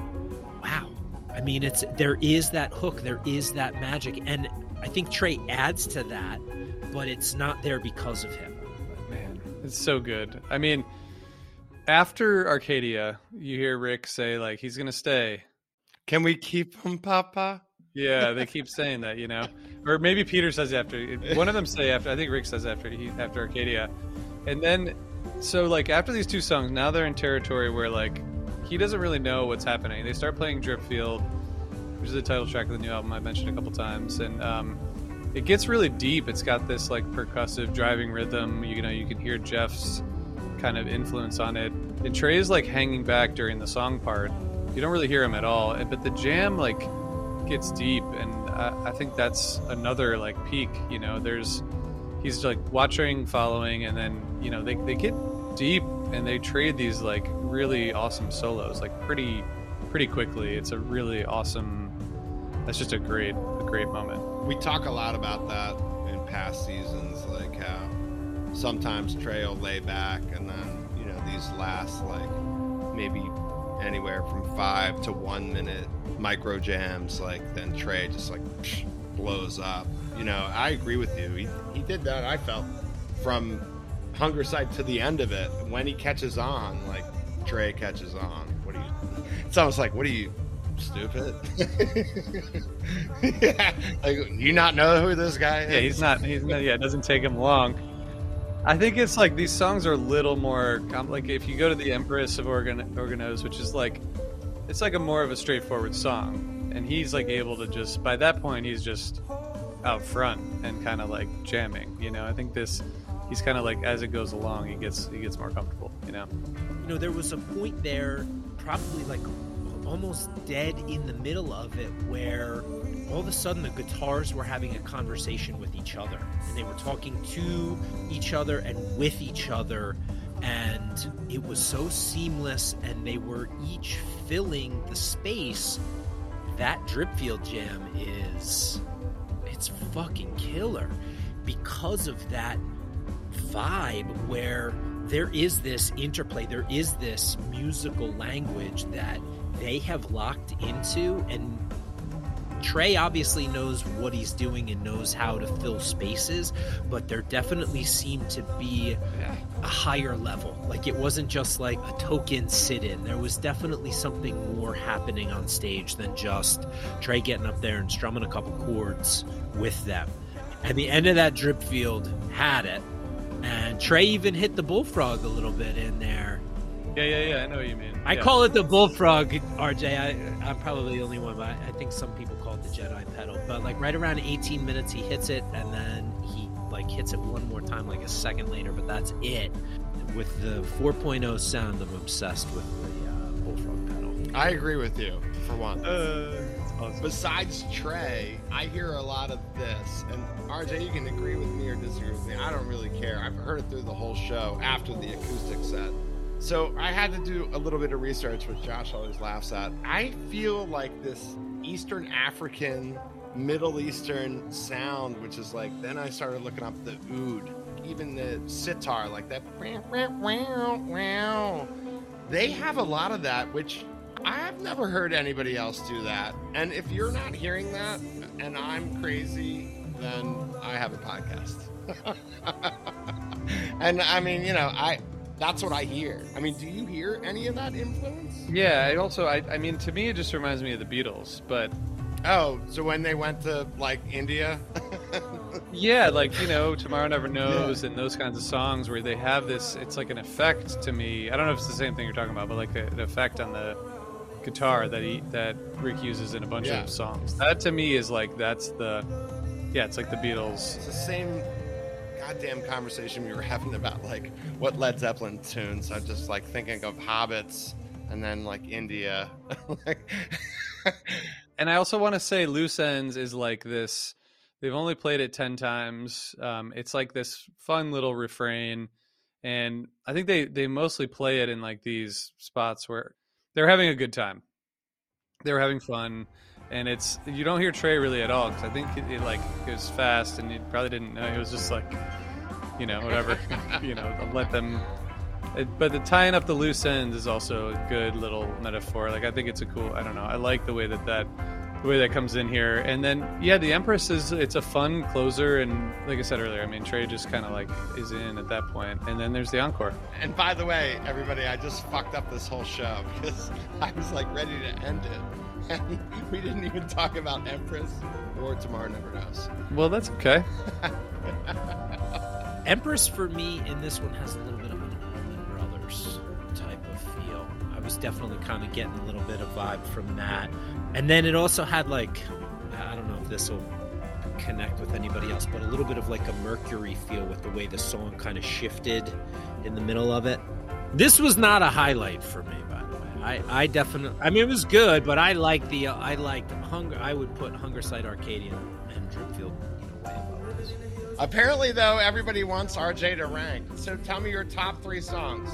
wow I mean, it's there is that hook, there is that magic, and I think Trey adds to that, but it's not there because of him. Man, it's so good. I mean, after Arcadia, you hear Rick say like he's gonna stay. can we keep him papa Yeah, they keep saying that, you know, or maybe Peter says after one of them say after. I think Rick says after he after Arcadia, and then so like after these two songs, now they're in territory where like he doesn't really know what's happening. They start playing Dripfield, which is the title track of the new album I mentioned a couple times, and um, it gets really deep. It's got this like percussive driving rhythm. You know, you can hear Jeff's kind of influence on it. And Trey's like hanging back during the song part. You don't really hear him at all, but the jam like gets deep, I, I think that's another like peak. You know, there's he's like watching, following, and then you know they they get deep and they trade these like really awesome solos like pretty pretty quickly. It's a really awesome. That's just a great a great moment. we talk a lot about that in past seasons, like how sometimes Trey will lay back, and then you know these last like maybe anywhere from five to one minute micro jams, like then Trey just like psh, blows up. You know, I agree with you. He he did that. I felt from Hungersite to the end of it. When he catches on, like Trey catches on. What do you? It's almost like what are you? Stupid. yeah, like you not know who this guy is? Yeah, he's not. He's not. Yeah, it doesn't take him long. I think it's like these songs are a little more com- like if you go to the Empress of Organ- Organos, which is like it's like a more of a straightforward song, and he's like able to just by that point he's just out front and kind of like jamming. You know, I think this he's kind of like as it goes along, he gets he gets more comfortable. You know, You know, there was a point there, probably like almost dead in the middle of it where all of a sudden the guitars were having a conversation with each other and they were talking to each other and with each other and it was so seamless and they were each filling the space that dripfield jam is. It's fucking killer. Because of that vibe where there is this interplay there is this musical language that they have locked into and Trey obviously knows what he's doing and knows how to fill spaces, but there definitely seemed to be a higher level. Like it wasn't just like a token sit in. There was definitely something more happening on stage than just Trey getting up there and strumming a couple chords with them. And the end of that Dripfield had it. And Trey even hit the bullfrog a little bit in there. Yeah, yeah, yeah. I know what you mean. I yeah. call it the bullfrog, RJ. I, I'm probably the only one, but I, think some people the Jedi pedal. But like right around 18 minutes, he hits it, and then he like hits it one more time, like a second later. But that's it. With the 4.0 sound, I'm obsessed with the uh, bullfrog pedal. I agree with you for one. Uh, awesome. Besides Trey, I hear a lot of this, and RJ, you can agree with me or disagree with me. I don't really care. I've heard it through the whole show after the acoustic set. So I had to do a little bit of research, which Josh always laughs at. I feel like this Eastern African, Middle Eastern sound, which is like, then I started looking up the oud, even the sitar, like that. They have a lot of that, which I've never heard anybody else do that. And if you're not hearing that and I'm crazy, then I have a podcast. and I mean, you know, I that's what I hear. I mean, do you hear any of that influence? Yeah, it also I, I mean to me it just reminds me of the Beatles, but Oh, so when they went to like India? yeah, like, you know, Tomorrow Never Knows and those kinds of songs where they have this it's like an effect to me. I don't know if it's the same thing you're talking about, but like a, an effect on the guitar that he that Rick uses in a bunch Yeah. of songs. That to me is like that's the yeah, it's like the Beatles. It's the same goddamn conversation we were having about like what Led Zeppelin tunes. I'm just like thinking of Hobbits and then like India. And I also want to say Loose Ends is like this. They've only played it 10 times. Um, it's like this fun little refrain. And I think they, they mostly play it in like these spots where they're having a good time. They were having fun. And it's, you don't hear Trey really at all because I think it, it like goes fast and you probably didn't know. It was just like, you know, whatever, you know, let them. It, but the tying up the loose ends is also a good little metaphor. Like I think it's a cool. I don't know. I like the way that that the way that comes in here. And then yeah, the Empress is it's a fun closer. And like I said earlier, I mean Trey just kind of like is in at that point. And then there's the encore. and by the way, everybody, I just fucked up this whole show because I was like ready to end it. And we didn't even talk about Empress or Tomorrow Never Knows. Well, that's okay. Empress for me in this one has a little bit of an Allman Brothers type of feel. I was definitely kind of getting a little bit of vibe from that. And then it also had like I don't know if this will connect with anybody else, but a little bit of like a Mercury feel with the way the song kind of shifted in the middle of it. This was not a highlight for me, by the way. I, I definitely, I mean, it was good, but I like the, uh, I liked Hunger. I would put Hungersite Arcadian and Dripfield, you know, way above this. Apparently, though, everybody wants RJ to rank. So tell me your top three songs,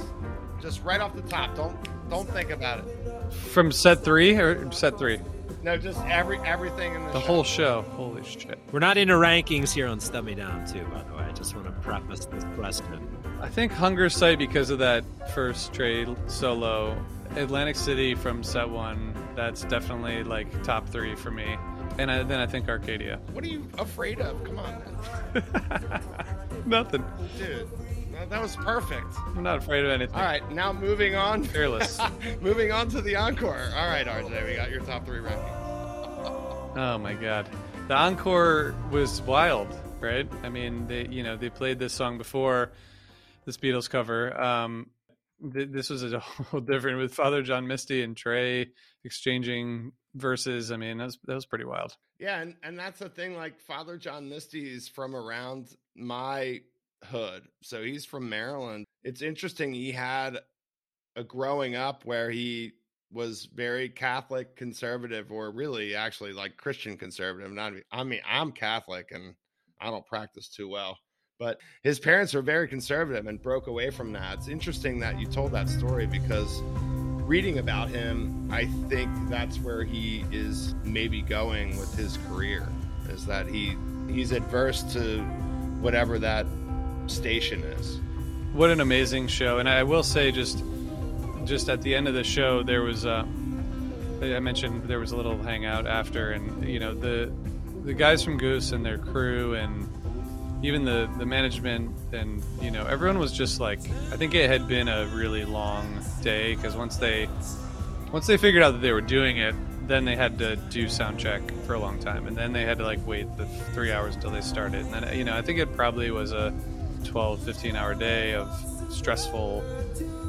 just right off the top. Don't don't think about it. From set three or set three? No, just every everything in the, The show. whole show. Holy shit. We're not into rankings here on Stub Me Down, too, by the way. I just want to preface this question. I think Hungersite because of that first trade solo. Atlantic City from set one, that's definitely like top three for me. And I, then I think Arcadia. What are you afraid of? Come on, man. Nothing. dude. That, that was perfect. I'm not afraid of anything. All right, now moving on. Fearless. moving on to the encore. All right, RJ, we got your top three rankings. Oh my god. The encore was wild, right? I mean, they you know, they played this song before this Beatles cover. Um th- this was a whole different with Father John Misty and Trey exchanging verses. I mean, that was that was pretty wild. Yeah, and, and that's the thing. Like Father John Misty is from around my hood, so he's from Maryland. It's interesting. He had a growing up where he was very Catholic conservative, or really actually like Christian conservative. Not, I mean, I'm Catholic and I don't practice too well, but his parents were very conservative and broke away from that. It's interesting that you told that story because reading about him, I think that's where he is maybe going with his career. Is that he he's adverse to whatever that station is. What an amazing show! And I will say, just just at the end of the show, there was uh, I mentioned there was a little hangout after, and you know the the guys from Goose and their crew, and even the the management, and you know everyone was just like I think it had been a really long day because once they once they figured out that they were doing it, then they had to do sound check for a long time, and then they had to like wait the three hours until they started, and then you know I think it probably was a 12, 15 hour day of stressful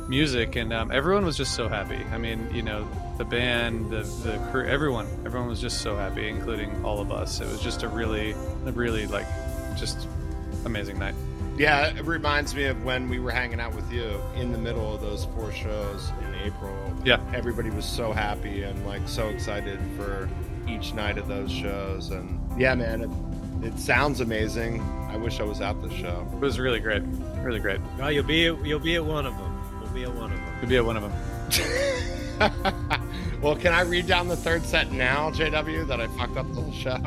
music, and um, everyone was just so happy. I mean, you know, the band, the the crew, everyone, everyone was just so happy, including all of us. It was just a really, a really like, just amazing night. Yeah, it reminds me of when we were hanging out with you in the middle of those four shows in April. Yeah, everybody was so happy and like so excited for each night of those shows, and yeah, man, it, it sounds amazing. I wish I was at the show. It was really great, really great. Well, you'll be at, you'll be at one of them. We'll be at one of them. You'll be at one of them. well, can I read down the third set now, JW, that I fucked up the whole show?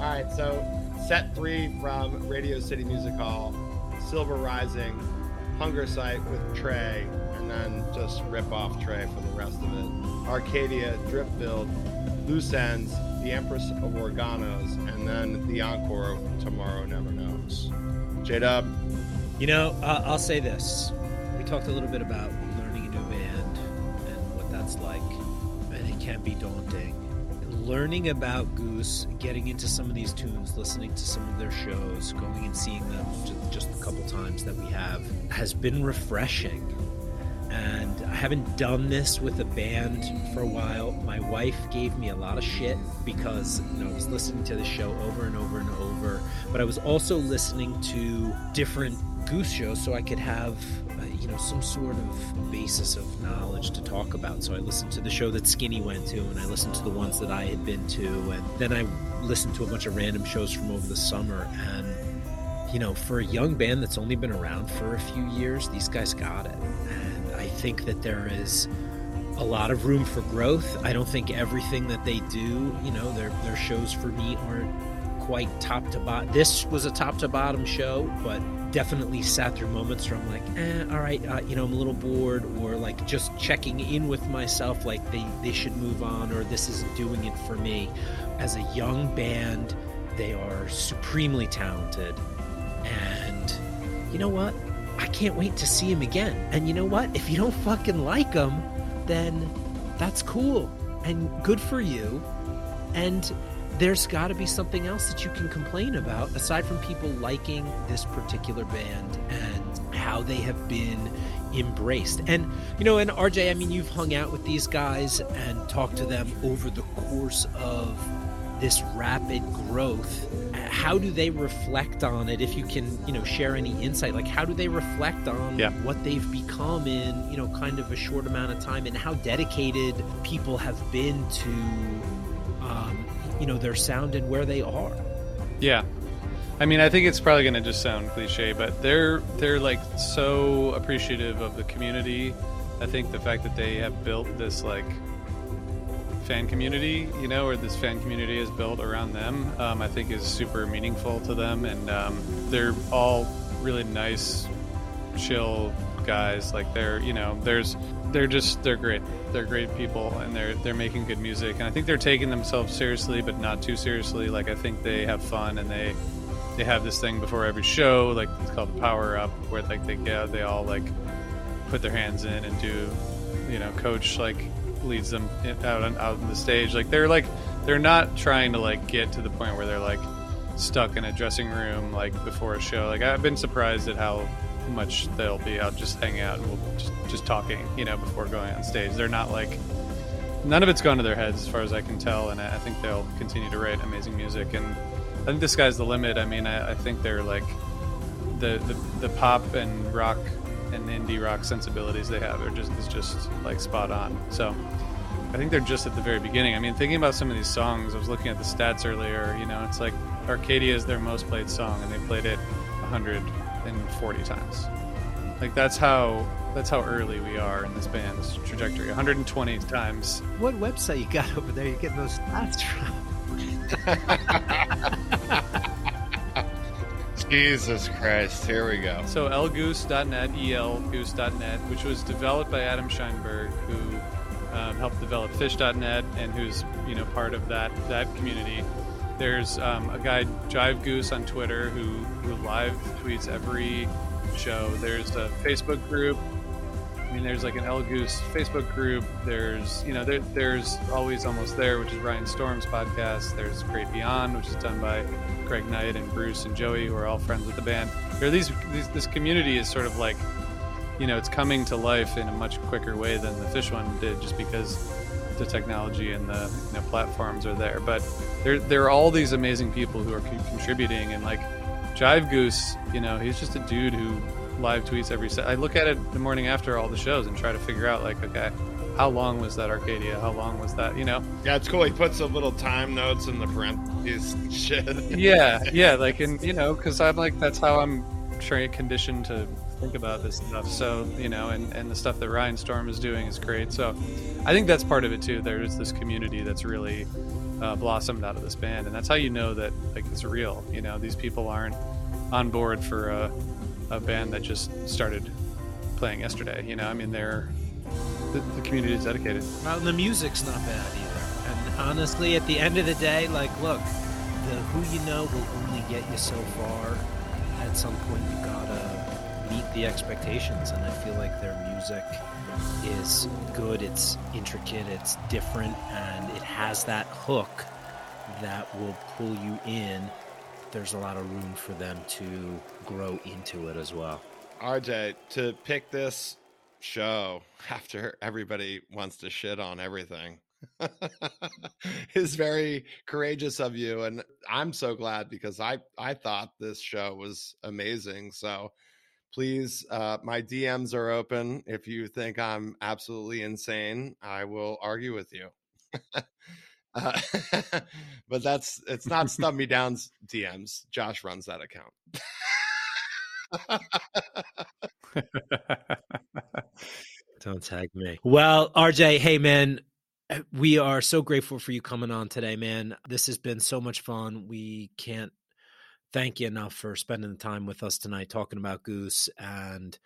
All right, so set three from Radio City Music Hall, Silver Rising, Hungersite with Trey, and then just rip off Trey for the rest of it. Arcadia, Drip Build, Loose Ends, The Empress of Organa, and then the encore Tomorrow Never Knows. J Dub. You know, uh, I'll say this. We talked a little bit about learning a new band and what that's like, and it can be daunting. Learning about Goose, getting into some of these tunes, listening to some of their shows, going and seeing them just, a couple times that we have, has been refreshing and I haven't done this with a band for a while. My wife gave me a lot of shit because you know I was listening to the show over and over and over, but I was also listening to different Goose shows so I could have you know some sort of basis of knowledge to talk about. So I listened to the show that Skinny went to, and I listened to the ones that I had been to, and then I listened to a bunch of random shows from over the summer and you know, for a young band that's only been around for a few years, these guys got it. And I think that there is a lot of room for growth. I don't think everything that they do, you know, their their shows for me aren't quite top to bottom. This was a top to bottom show, but definitely sat through moments where I'm like, eh, all right, uh, you know, I'm a little bored, or like just checking in with myself, like they they should move on, or this isn't doing it for me. As a young band, they are supremely talented and you know what? I can't wait to see him again. And you know what? If you don't fucking like him, then that's cool and good for you. And there's got to be something else that you can complain about aside from people liking this particular band and how they have been embraced. And, you know, and RJ, I mean, you've hung out with these guys and talked to them over the course of this rapid growth how do they reflect on it if you can you know share any insight like how do they reflect on yeah. what they've become in you know kind of a short amount of time and how dedicated people have been to you know their sound and where they are yeah I mean, I think it's probably going to just sound cliche, but they're they're like so appreciative of the community. I think the fact that they have built this like fan community, you know, or this fan community is built around them, um, I think is super meaningful to them. And um, they're all really nice, chill guys. Like they're, you know, there's, they're just, they're great. They're great people and they're, they're making good music. And I think they're taking themselves seriously, but not too seriously. Like I think they have fun and they, they have this thing before every show, like it's called the Power Up, where like they get, they all like put their hands in and do, you know, coach like leads them out on out on the stage. Like they're like they're not trying to like get to the point where they're like stuck in a dressing room like before a show. Like I've been surprised at how much they'll be out just hanging out and we'll just, just talking, you know, before going on stage. They're not like none of it's gone to their heads as far as I can tell, and I think they'll continue to write amazing music. And I think the sky's the limit. I mean, I, I think they're like the, the the pop and rock and indie rock sensibilities they have are just is just like spot on. So I think they're just at the very beginning. I mean, thinking about some of these songs, I was looking at the stats earlier. You know, it's like Arcadia is their most played song, and they played it 140 times. Like that's how that's how early we are in this band's trajectory. 120 times. What website you got over there? You getting those stats from? Jesus Christ, here we go. So elgoose.net, elgoose.net, which was developed by Adam Scheinberg, who um, helped develop phish.net and who's you know part of that that community. There's um, a guy Jive Goose on Twitter who who live tweets every show. There's a Facebook group. I mean, there's like an El Goose Facebook group. There's you know there, there's always almost there, which is Ryan Storm's podcast. There's Great Beyond, which is done by Craig Knight and Bruce and Joey, who are all friends with the band. There these, these this community is sort of like you know, it's coming to life in a much quicker way than the Phish one did, just because the technology and the you know, platforms are there. But there, there are all these amazing people who are contributing, and like Jive Goose, you know, he's just a dude who live tweets every set. I look at it the morning after all the shows and try to figure out, like, okay, how long was that Arcadia? How long was that? You know? Yeah, it's cool. He puts a little time notes in the parentheses shit. yeah, yeah, like, and you know, because I'm like, that's how I'm trained, conditioned to think about this stuff. So, you know, and, and the stuff that Ryan Storm is doing is great. So I think that's part of it too. There's this community that's really uh, blossomed out of this band. And that's how you know that like it's real. You know, these people aren't on board for a, a band that just started playing yesterday. You know, I mean, they're, the, the community is dedicated. Well, the music's not bad either. And honestly, at the end of the day, like, look, the who you know will only get you so far. At some point, meet the expectations and i feel like their music is good it's intricate it's different and it has that hook that will pull you in. There's a lot of room for them to grow into it as well. Rj to pick this show after everybody wants to shit on everything is very courageous of you and i'm so glad because i i thought this show was amazing. So please uh, my dms are open. If you think i'm absolutely insane i will argue with you. Uh, but that's it's not stub me down's dms josh runs that account. Don't tag me. Well rj hey man we are so grateful for you coming on today man. This has been so much fun. We can't thank you enough for spending the time with us tonight talking about Goose and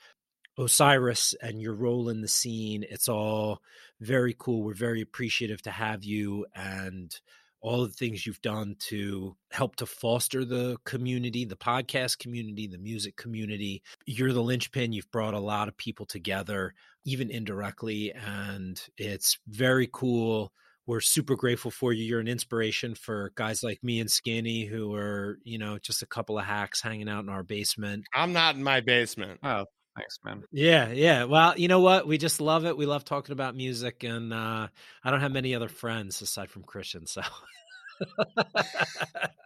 Osiris and your role in the scene. It's all very cool. We're very appreciative to have you and all the things you've done to help to foster the community, the podcast community, the music community. You're the linchpin. You've brought a lot of people together, even indirectly. And it's very cool we're super grateful for you. You're an inspiration for guys like me and Skinny, who are, you know, just a couple of hacks hanging out in our basement. I'm not in my basement. Oh, thanks, man. Yeah, yeah. Well, you know what? We just love it. We love talking about music, and uh, I don't have many other friends aside from Christian. So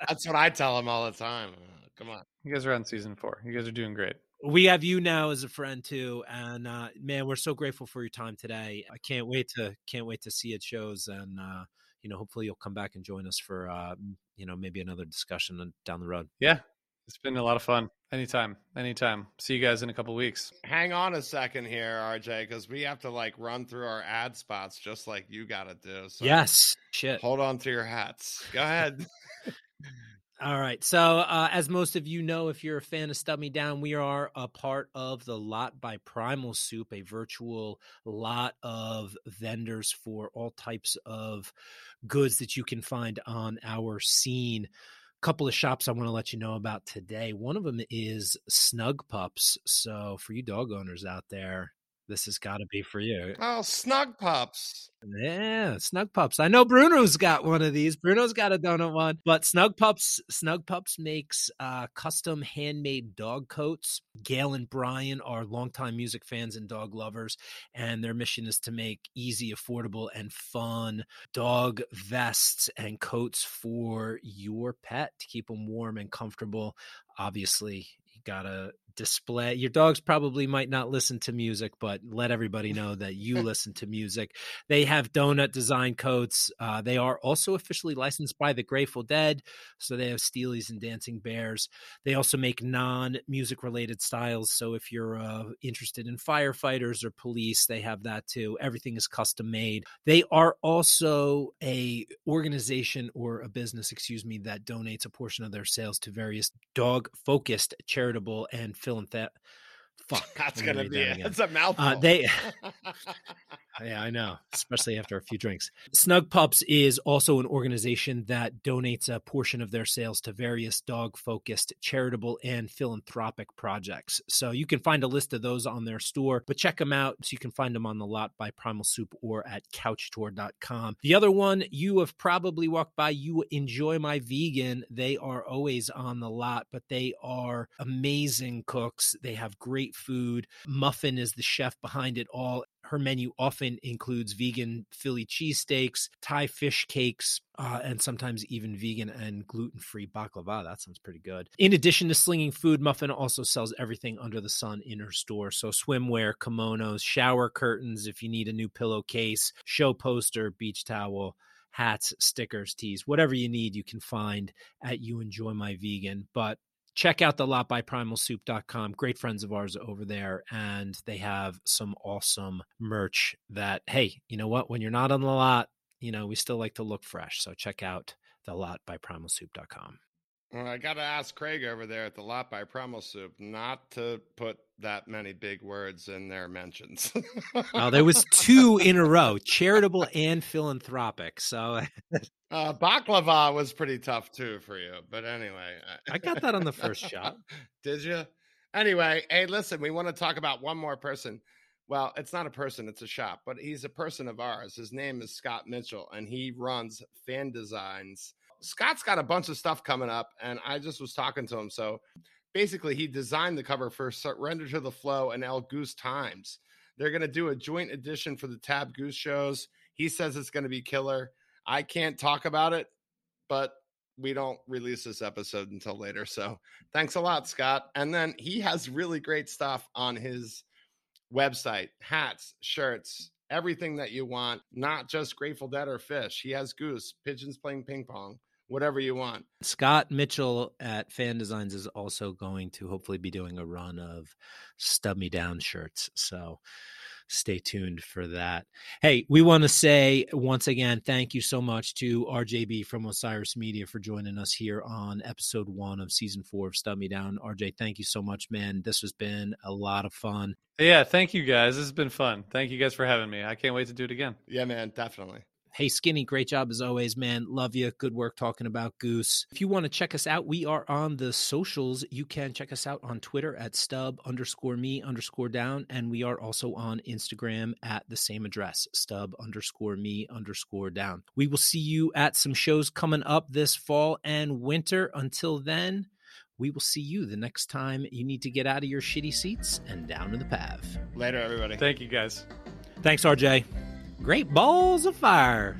that's what I tell them all the time. Come on, you guys are on season four. You guys are doing great. We have you now as a friend too and uh, man we're so grateful for your time today. I can't wait to can't wait to see it shows and uh, you know hopefully you'll come back and join us for uh, you know maybe another discussion down the road. Yeah. It's been a lot of fun. Anytime anytime. See you guys in a couple weeks. Hang on a second here rj because we have to like run through our ad spots just like you gotta do so yes. Shit. hold on to your hats. Go ahead All right. So, uh, as most of you know, if you're a fan of Stub Me Down, we are a part of the Lot by Primal Soup, a virtual lot of vendors for all types of goods that you can find on our scene. A couple of shops I want to let you know about today. One of them is Snug Pups. So, for you dog owners out there, this has got to be for you. Oh, Snug Pups. Yeah, Snug Pups. I know Bruno's got one of these. Bruno's got a donut one, but Snug Pups, Snug Pups makes uh, custom handmade dog coats. Gail and Brian are longtime music fans and dog lovers, and their mission is to make easy, affordable, and fun dog vests and coats for your pet to keep them warm and comfortable. obviously you gotta display your dogs probably might not listen to music but let everybody know that you listen to music. They have donut design coats uh, they are also officially licensed by the grateful dead so they have steelies and dancing bears. They also make non-music related styles so if you're uh, interested in firefighters or police they have that too. Everything is custom made. They are also a organization or a business excuse me that donates a portion of their sales to various dog focused charitable and philanthropic fuck That's gonna read be It's a mouthful. Uh, they yeah, I know, especially after a few drinks. Snug Pups is also an organization that donates a portion of their sales to various dog focused charitable and philanthropic projects. So you can find a list of those on their store, but check them out. So you can find them on the lot by Primal Soup or at couchtour.com. The other one you have probably walked by, you enjoy my vegan. They are always on the lot, but they are amazing cooks. They have great food. Muffin is the chef behind it all. Her menu often includes vegan Philly cheesesteaks, Thai fish cakes, uh, and sometimes even vegan and gluten free baklava. That sounds pretty good. In addition to slinging food, Muffin also sells everything under the sun in her store. So, swimwear, kimonos, shower curtains, if you need a new pillowcase, show poster, beach towel hats, stickers, tees, whatever you need, you can find at You Enjoy My Vegan. But check out the lot by primalsoup.com. Great friends of ours over there. And they have some awesome merch that, hey, you know what? When you're not on the lot, you know, we still like to look fresh. So check out the lot by primalsoup.com. Well, I got to ask Craig over there at the lot by Primal Soup not to put that many big words in their mentions. Oh, there was two in a row, charitable and philanthropic. So uh, baklava was pretty tough too for you, but anyway, I got that on the first shot. Did you? Anyway, hey, listen, we want to talk about one more person. Well, it's not a person, it's a shop, but he's a person of ours. His name is Scott Mitchell, and he runs Fan Designs. Scott's got a bunch of stuff coming up, and I just was talking to him. So basically, he designed the cover for Surrender to the Flow and El Goose Times. They're going to do a joint edition for the Tab Goose shows. He says it's going to be killer. I can't talk about it, but we don't release this episode until later. So thanks a lot, Scott. And then he has really great stuff on his website hats, shirts, everything that you want, not just Grateful Dead or Phish. He has goose, pigeons playing ping pong, whatever you want. Scott Mitchell at Fan Designs is also going to hopefully be doing a run of Stub Me Down shirts. So stay tuned for that. Hey, we want to say once again, thank you so much to RJB from Osiris Media for joining us here on episode one of season four of Stub Me Down. RJ, thank you so much, man. This has been a lot of fun. Yeah, thank you guys. This has been fun. Thank you guys for having me. I can't wait to do it again. Yeah, man, definitely. Hey, Skinny, great job as always, man. Love you. Good work talking about Goose. If you want to check us out, we are on the socials. You can check us out on Twitter at stub underscore me underscore down. And we are also on Instagram at the same address, stub underscore me underscore down. We will see you at some shows coming up this fall and winter. Until then, we will see you the next time you need to get out of your shitty seats and down to the path. Later, everybody. Thank you guys. Thanks, RJ. Great balls of fire.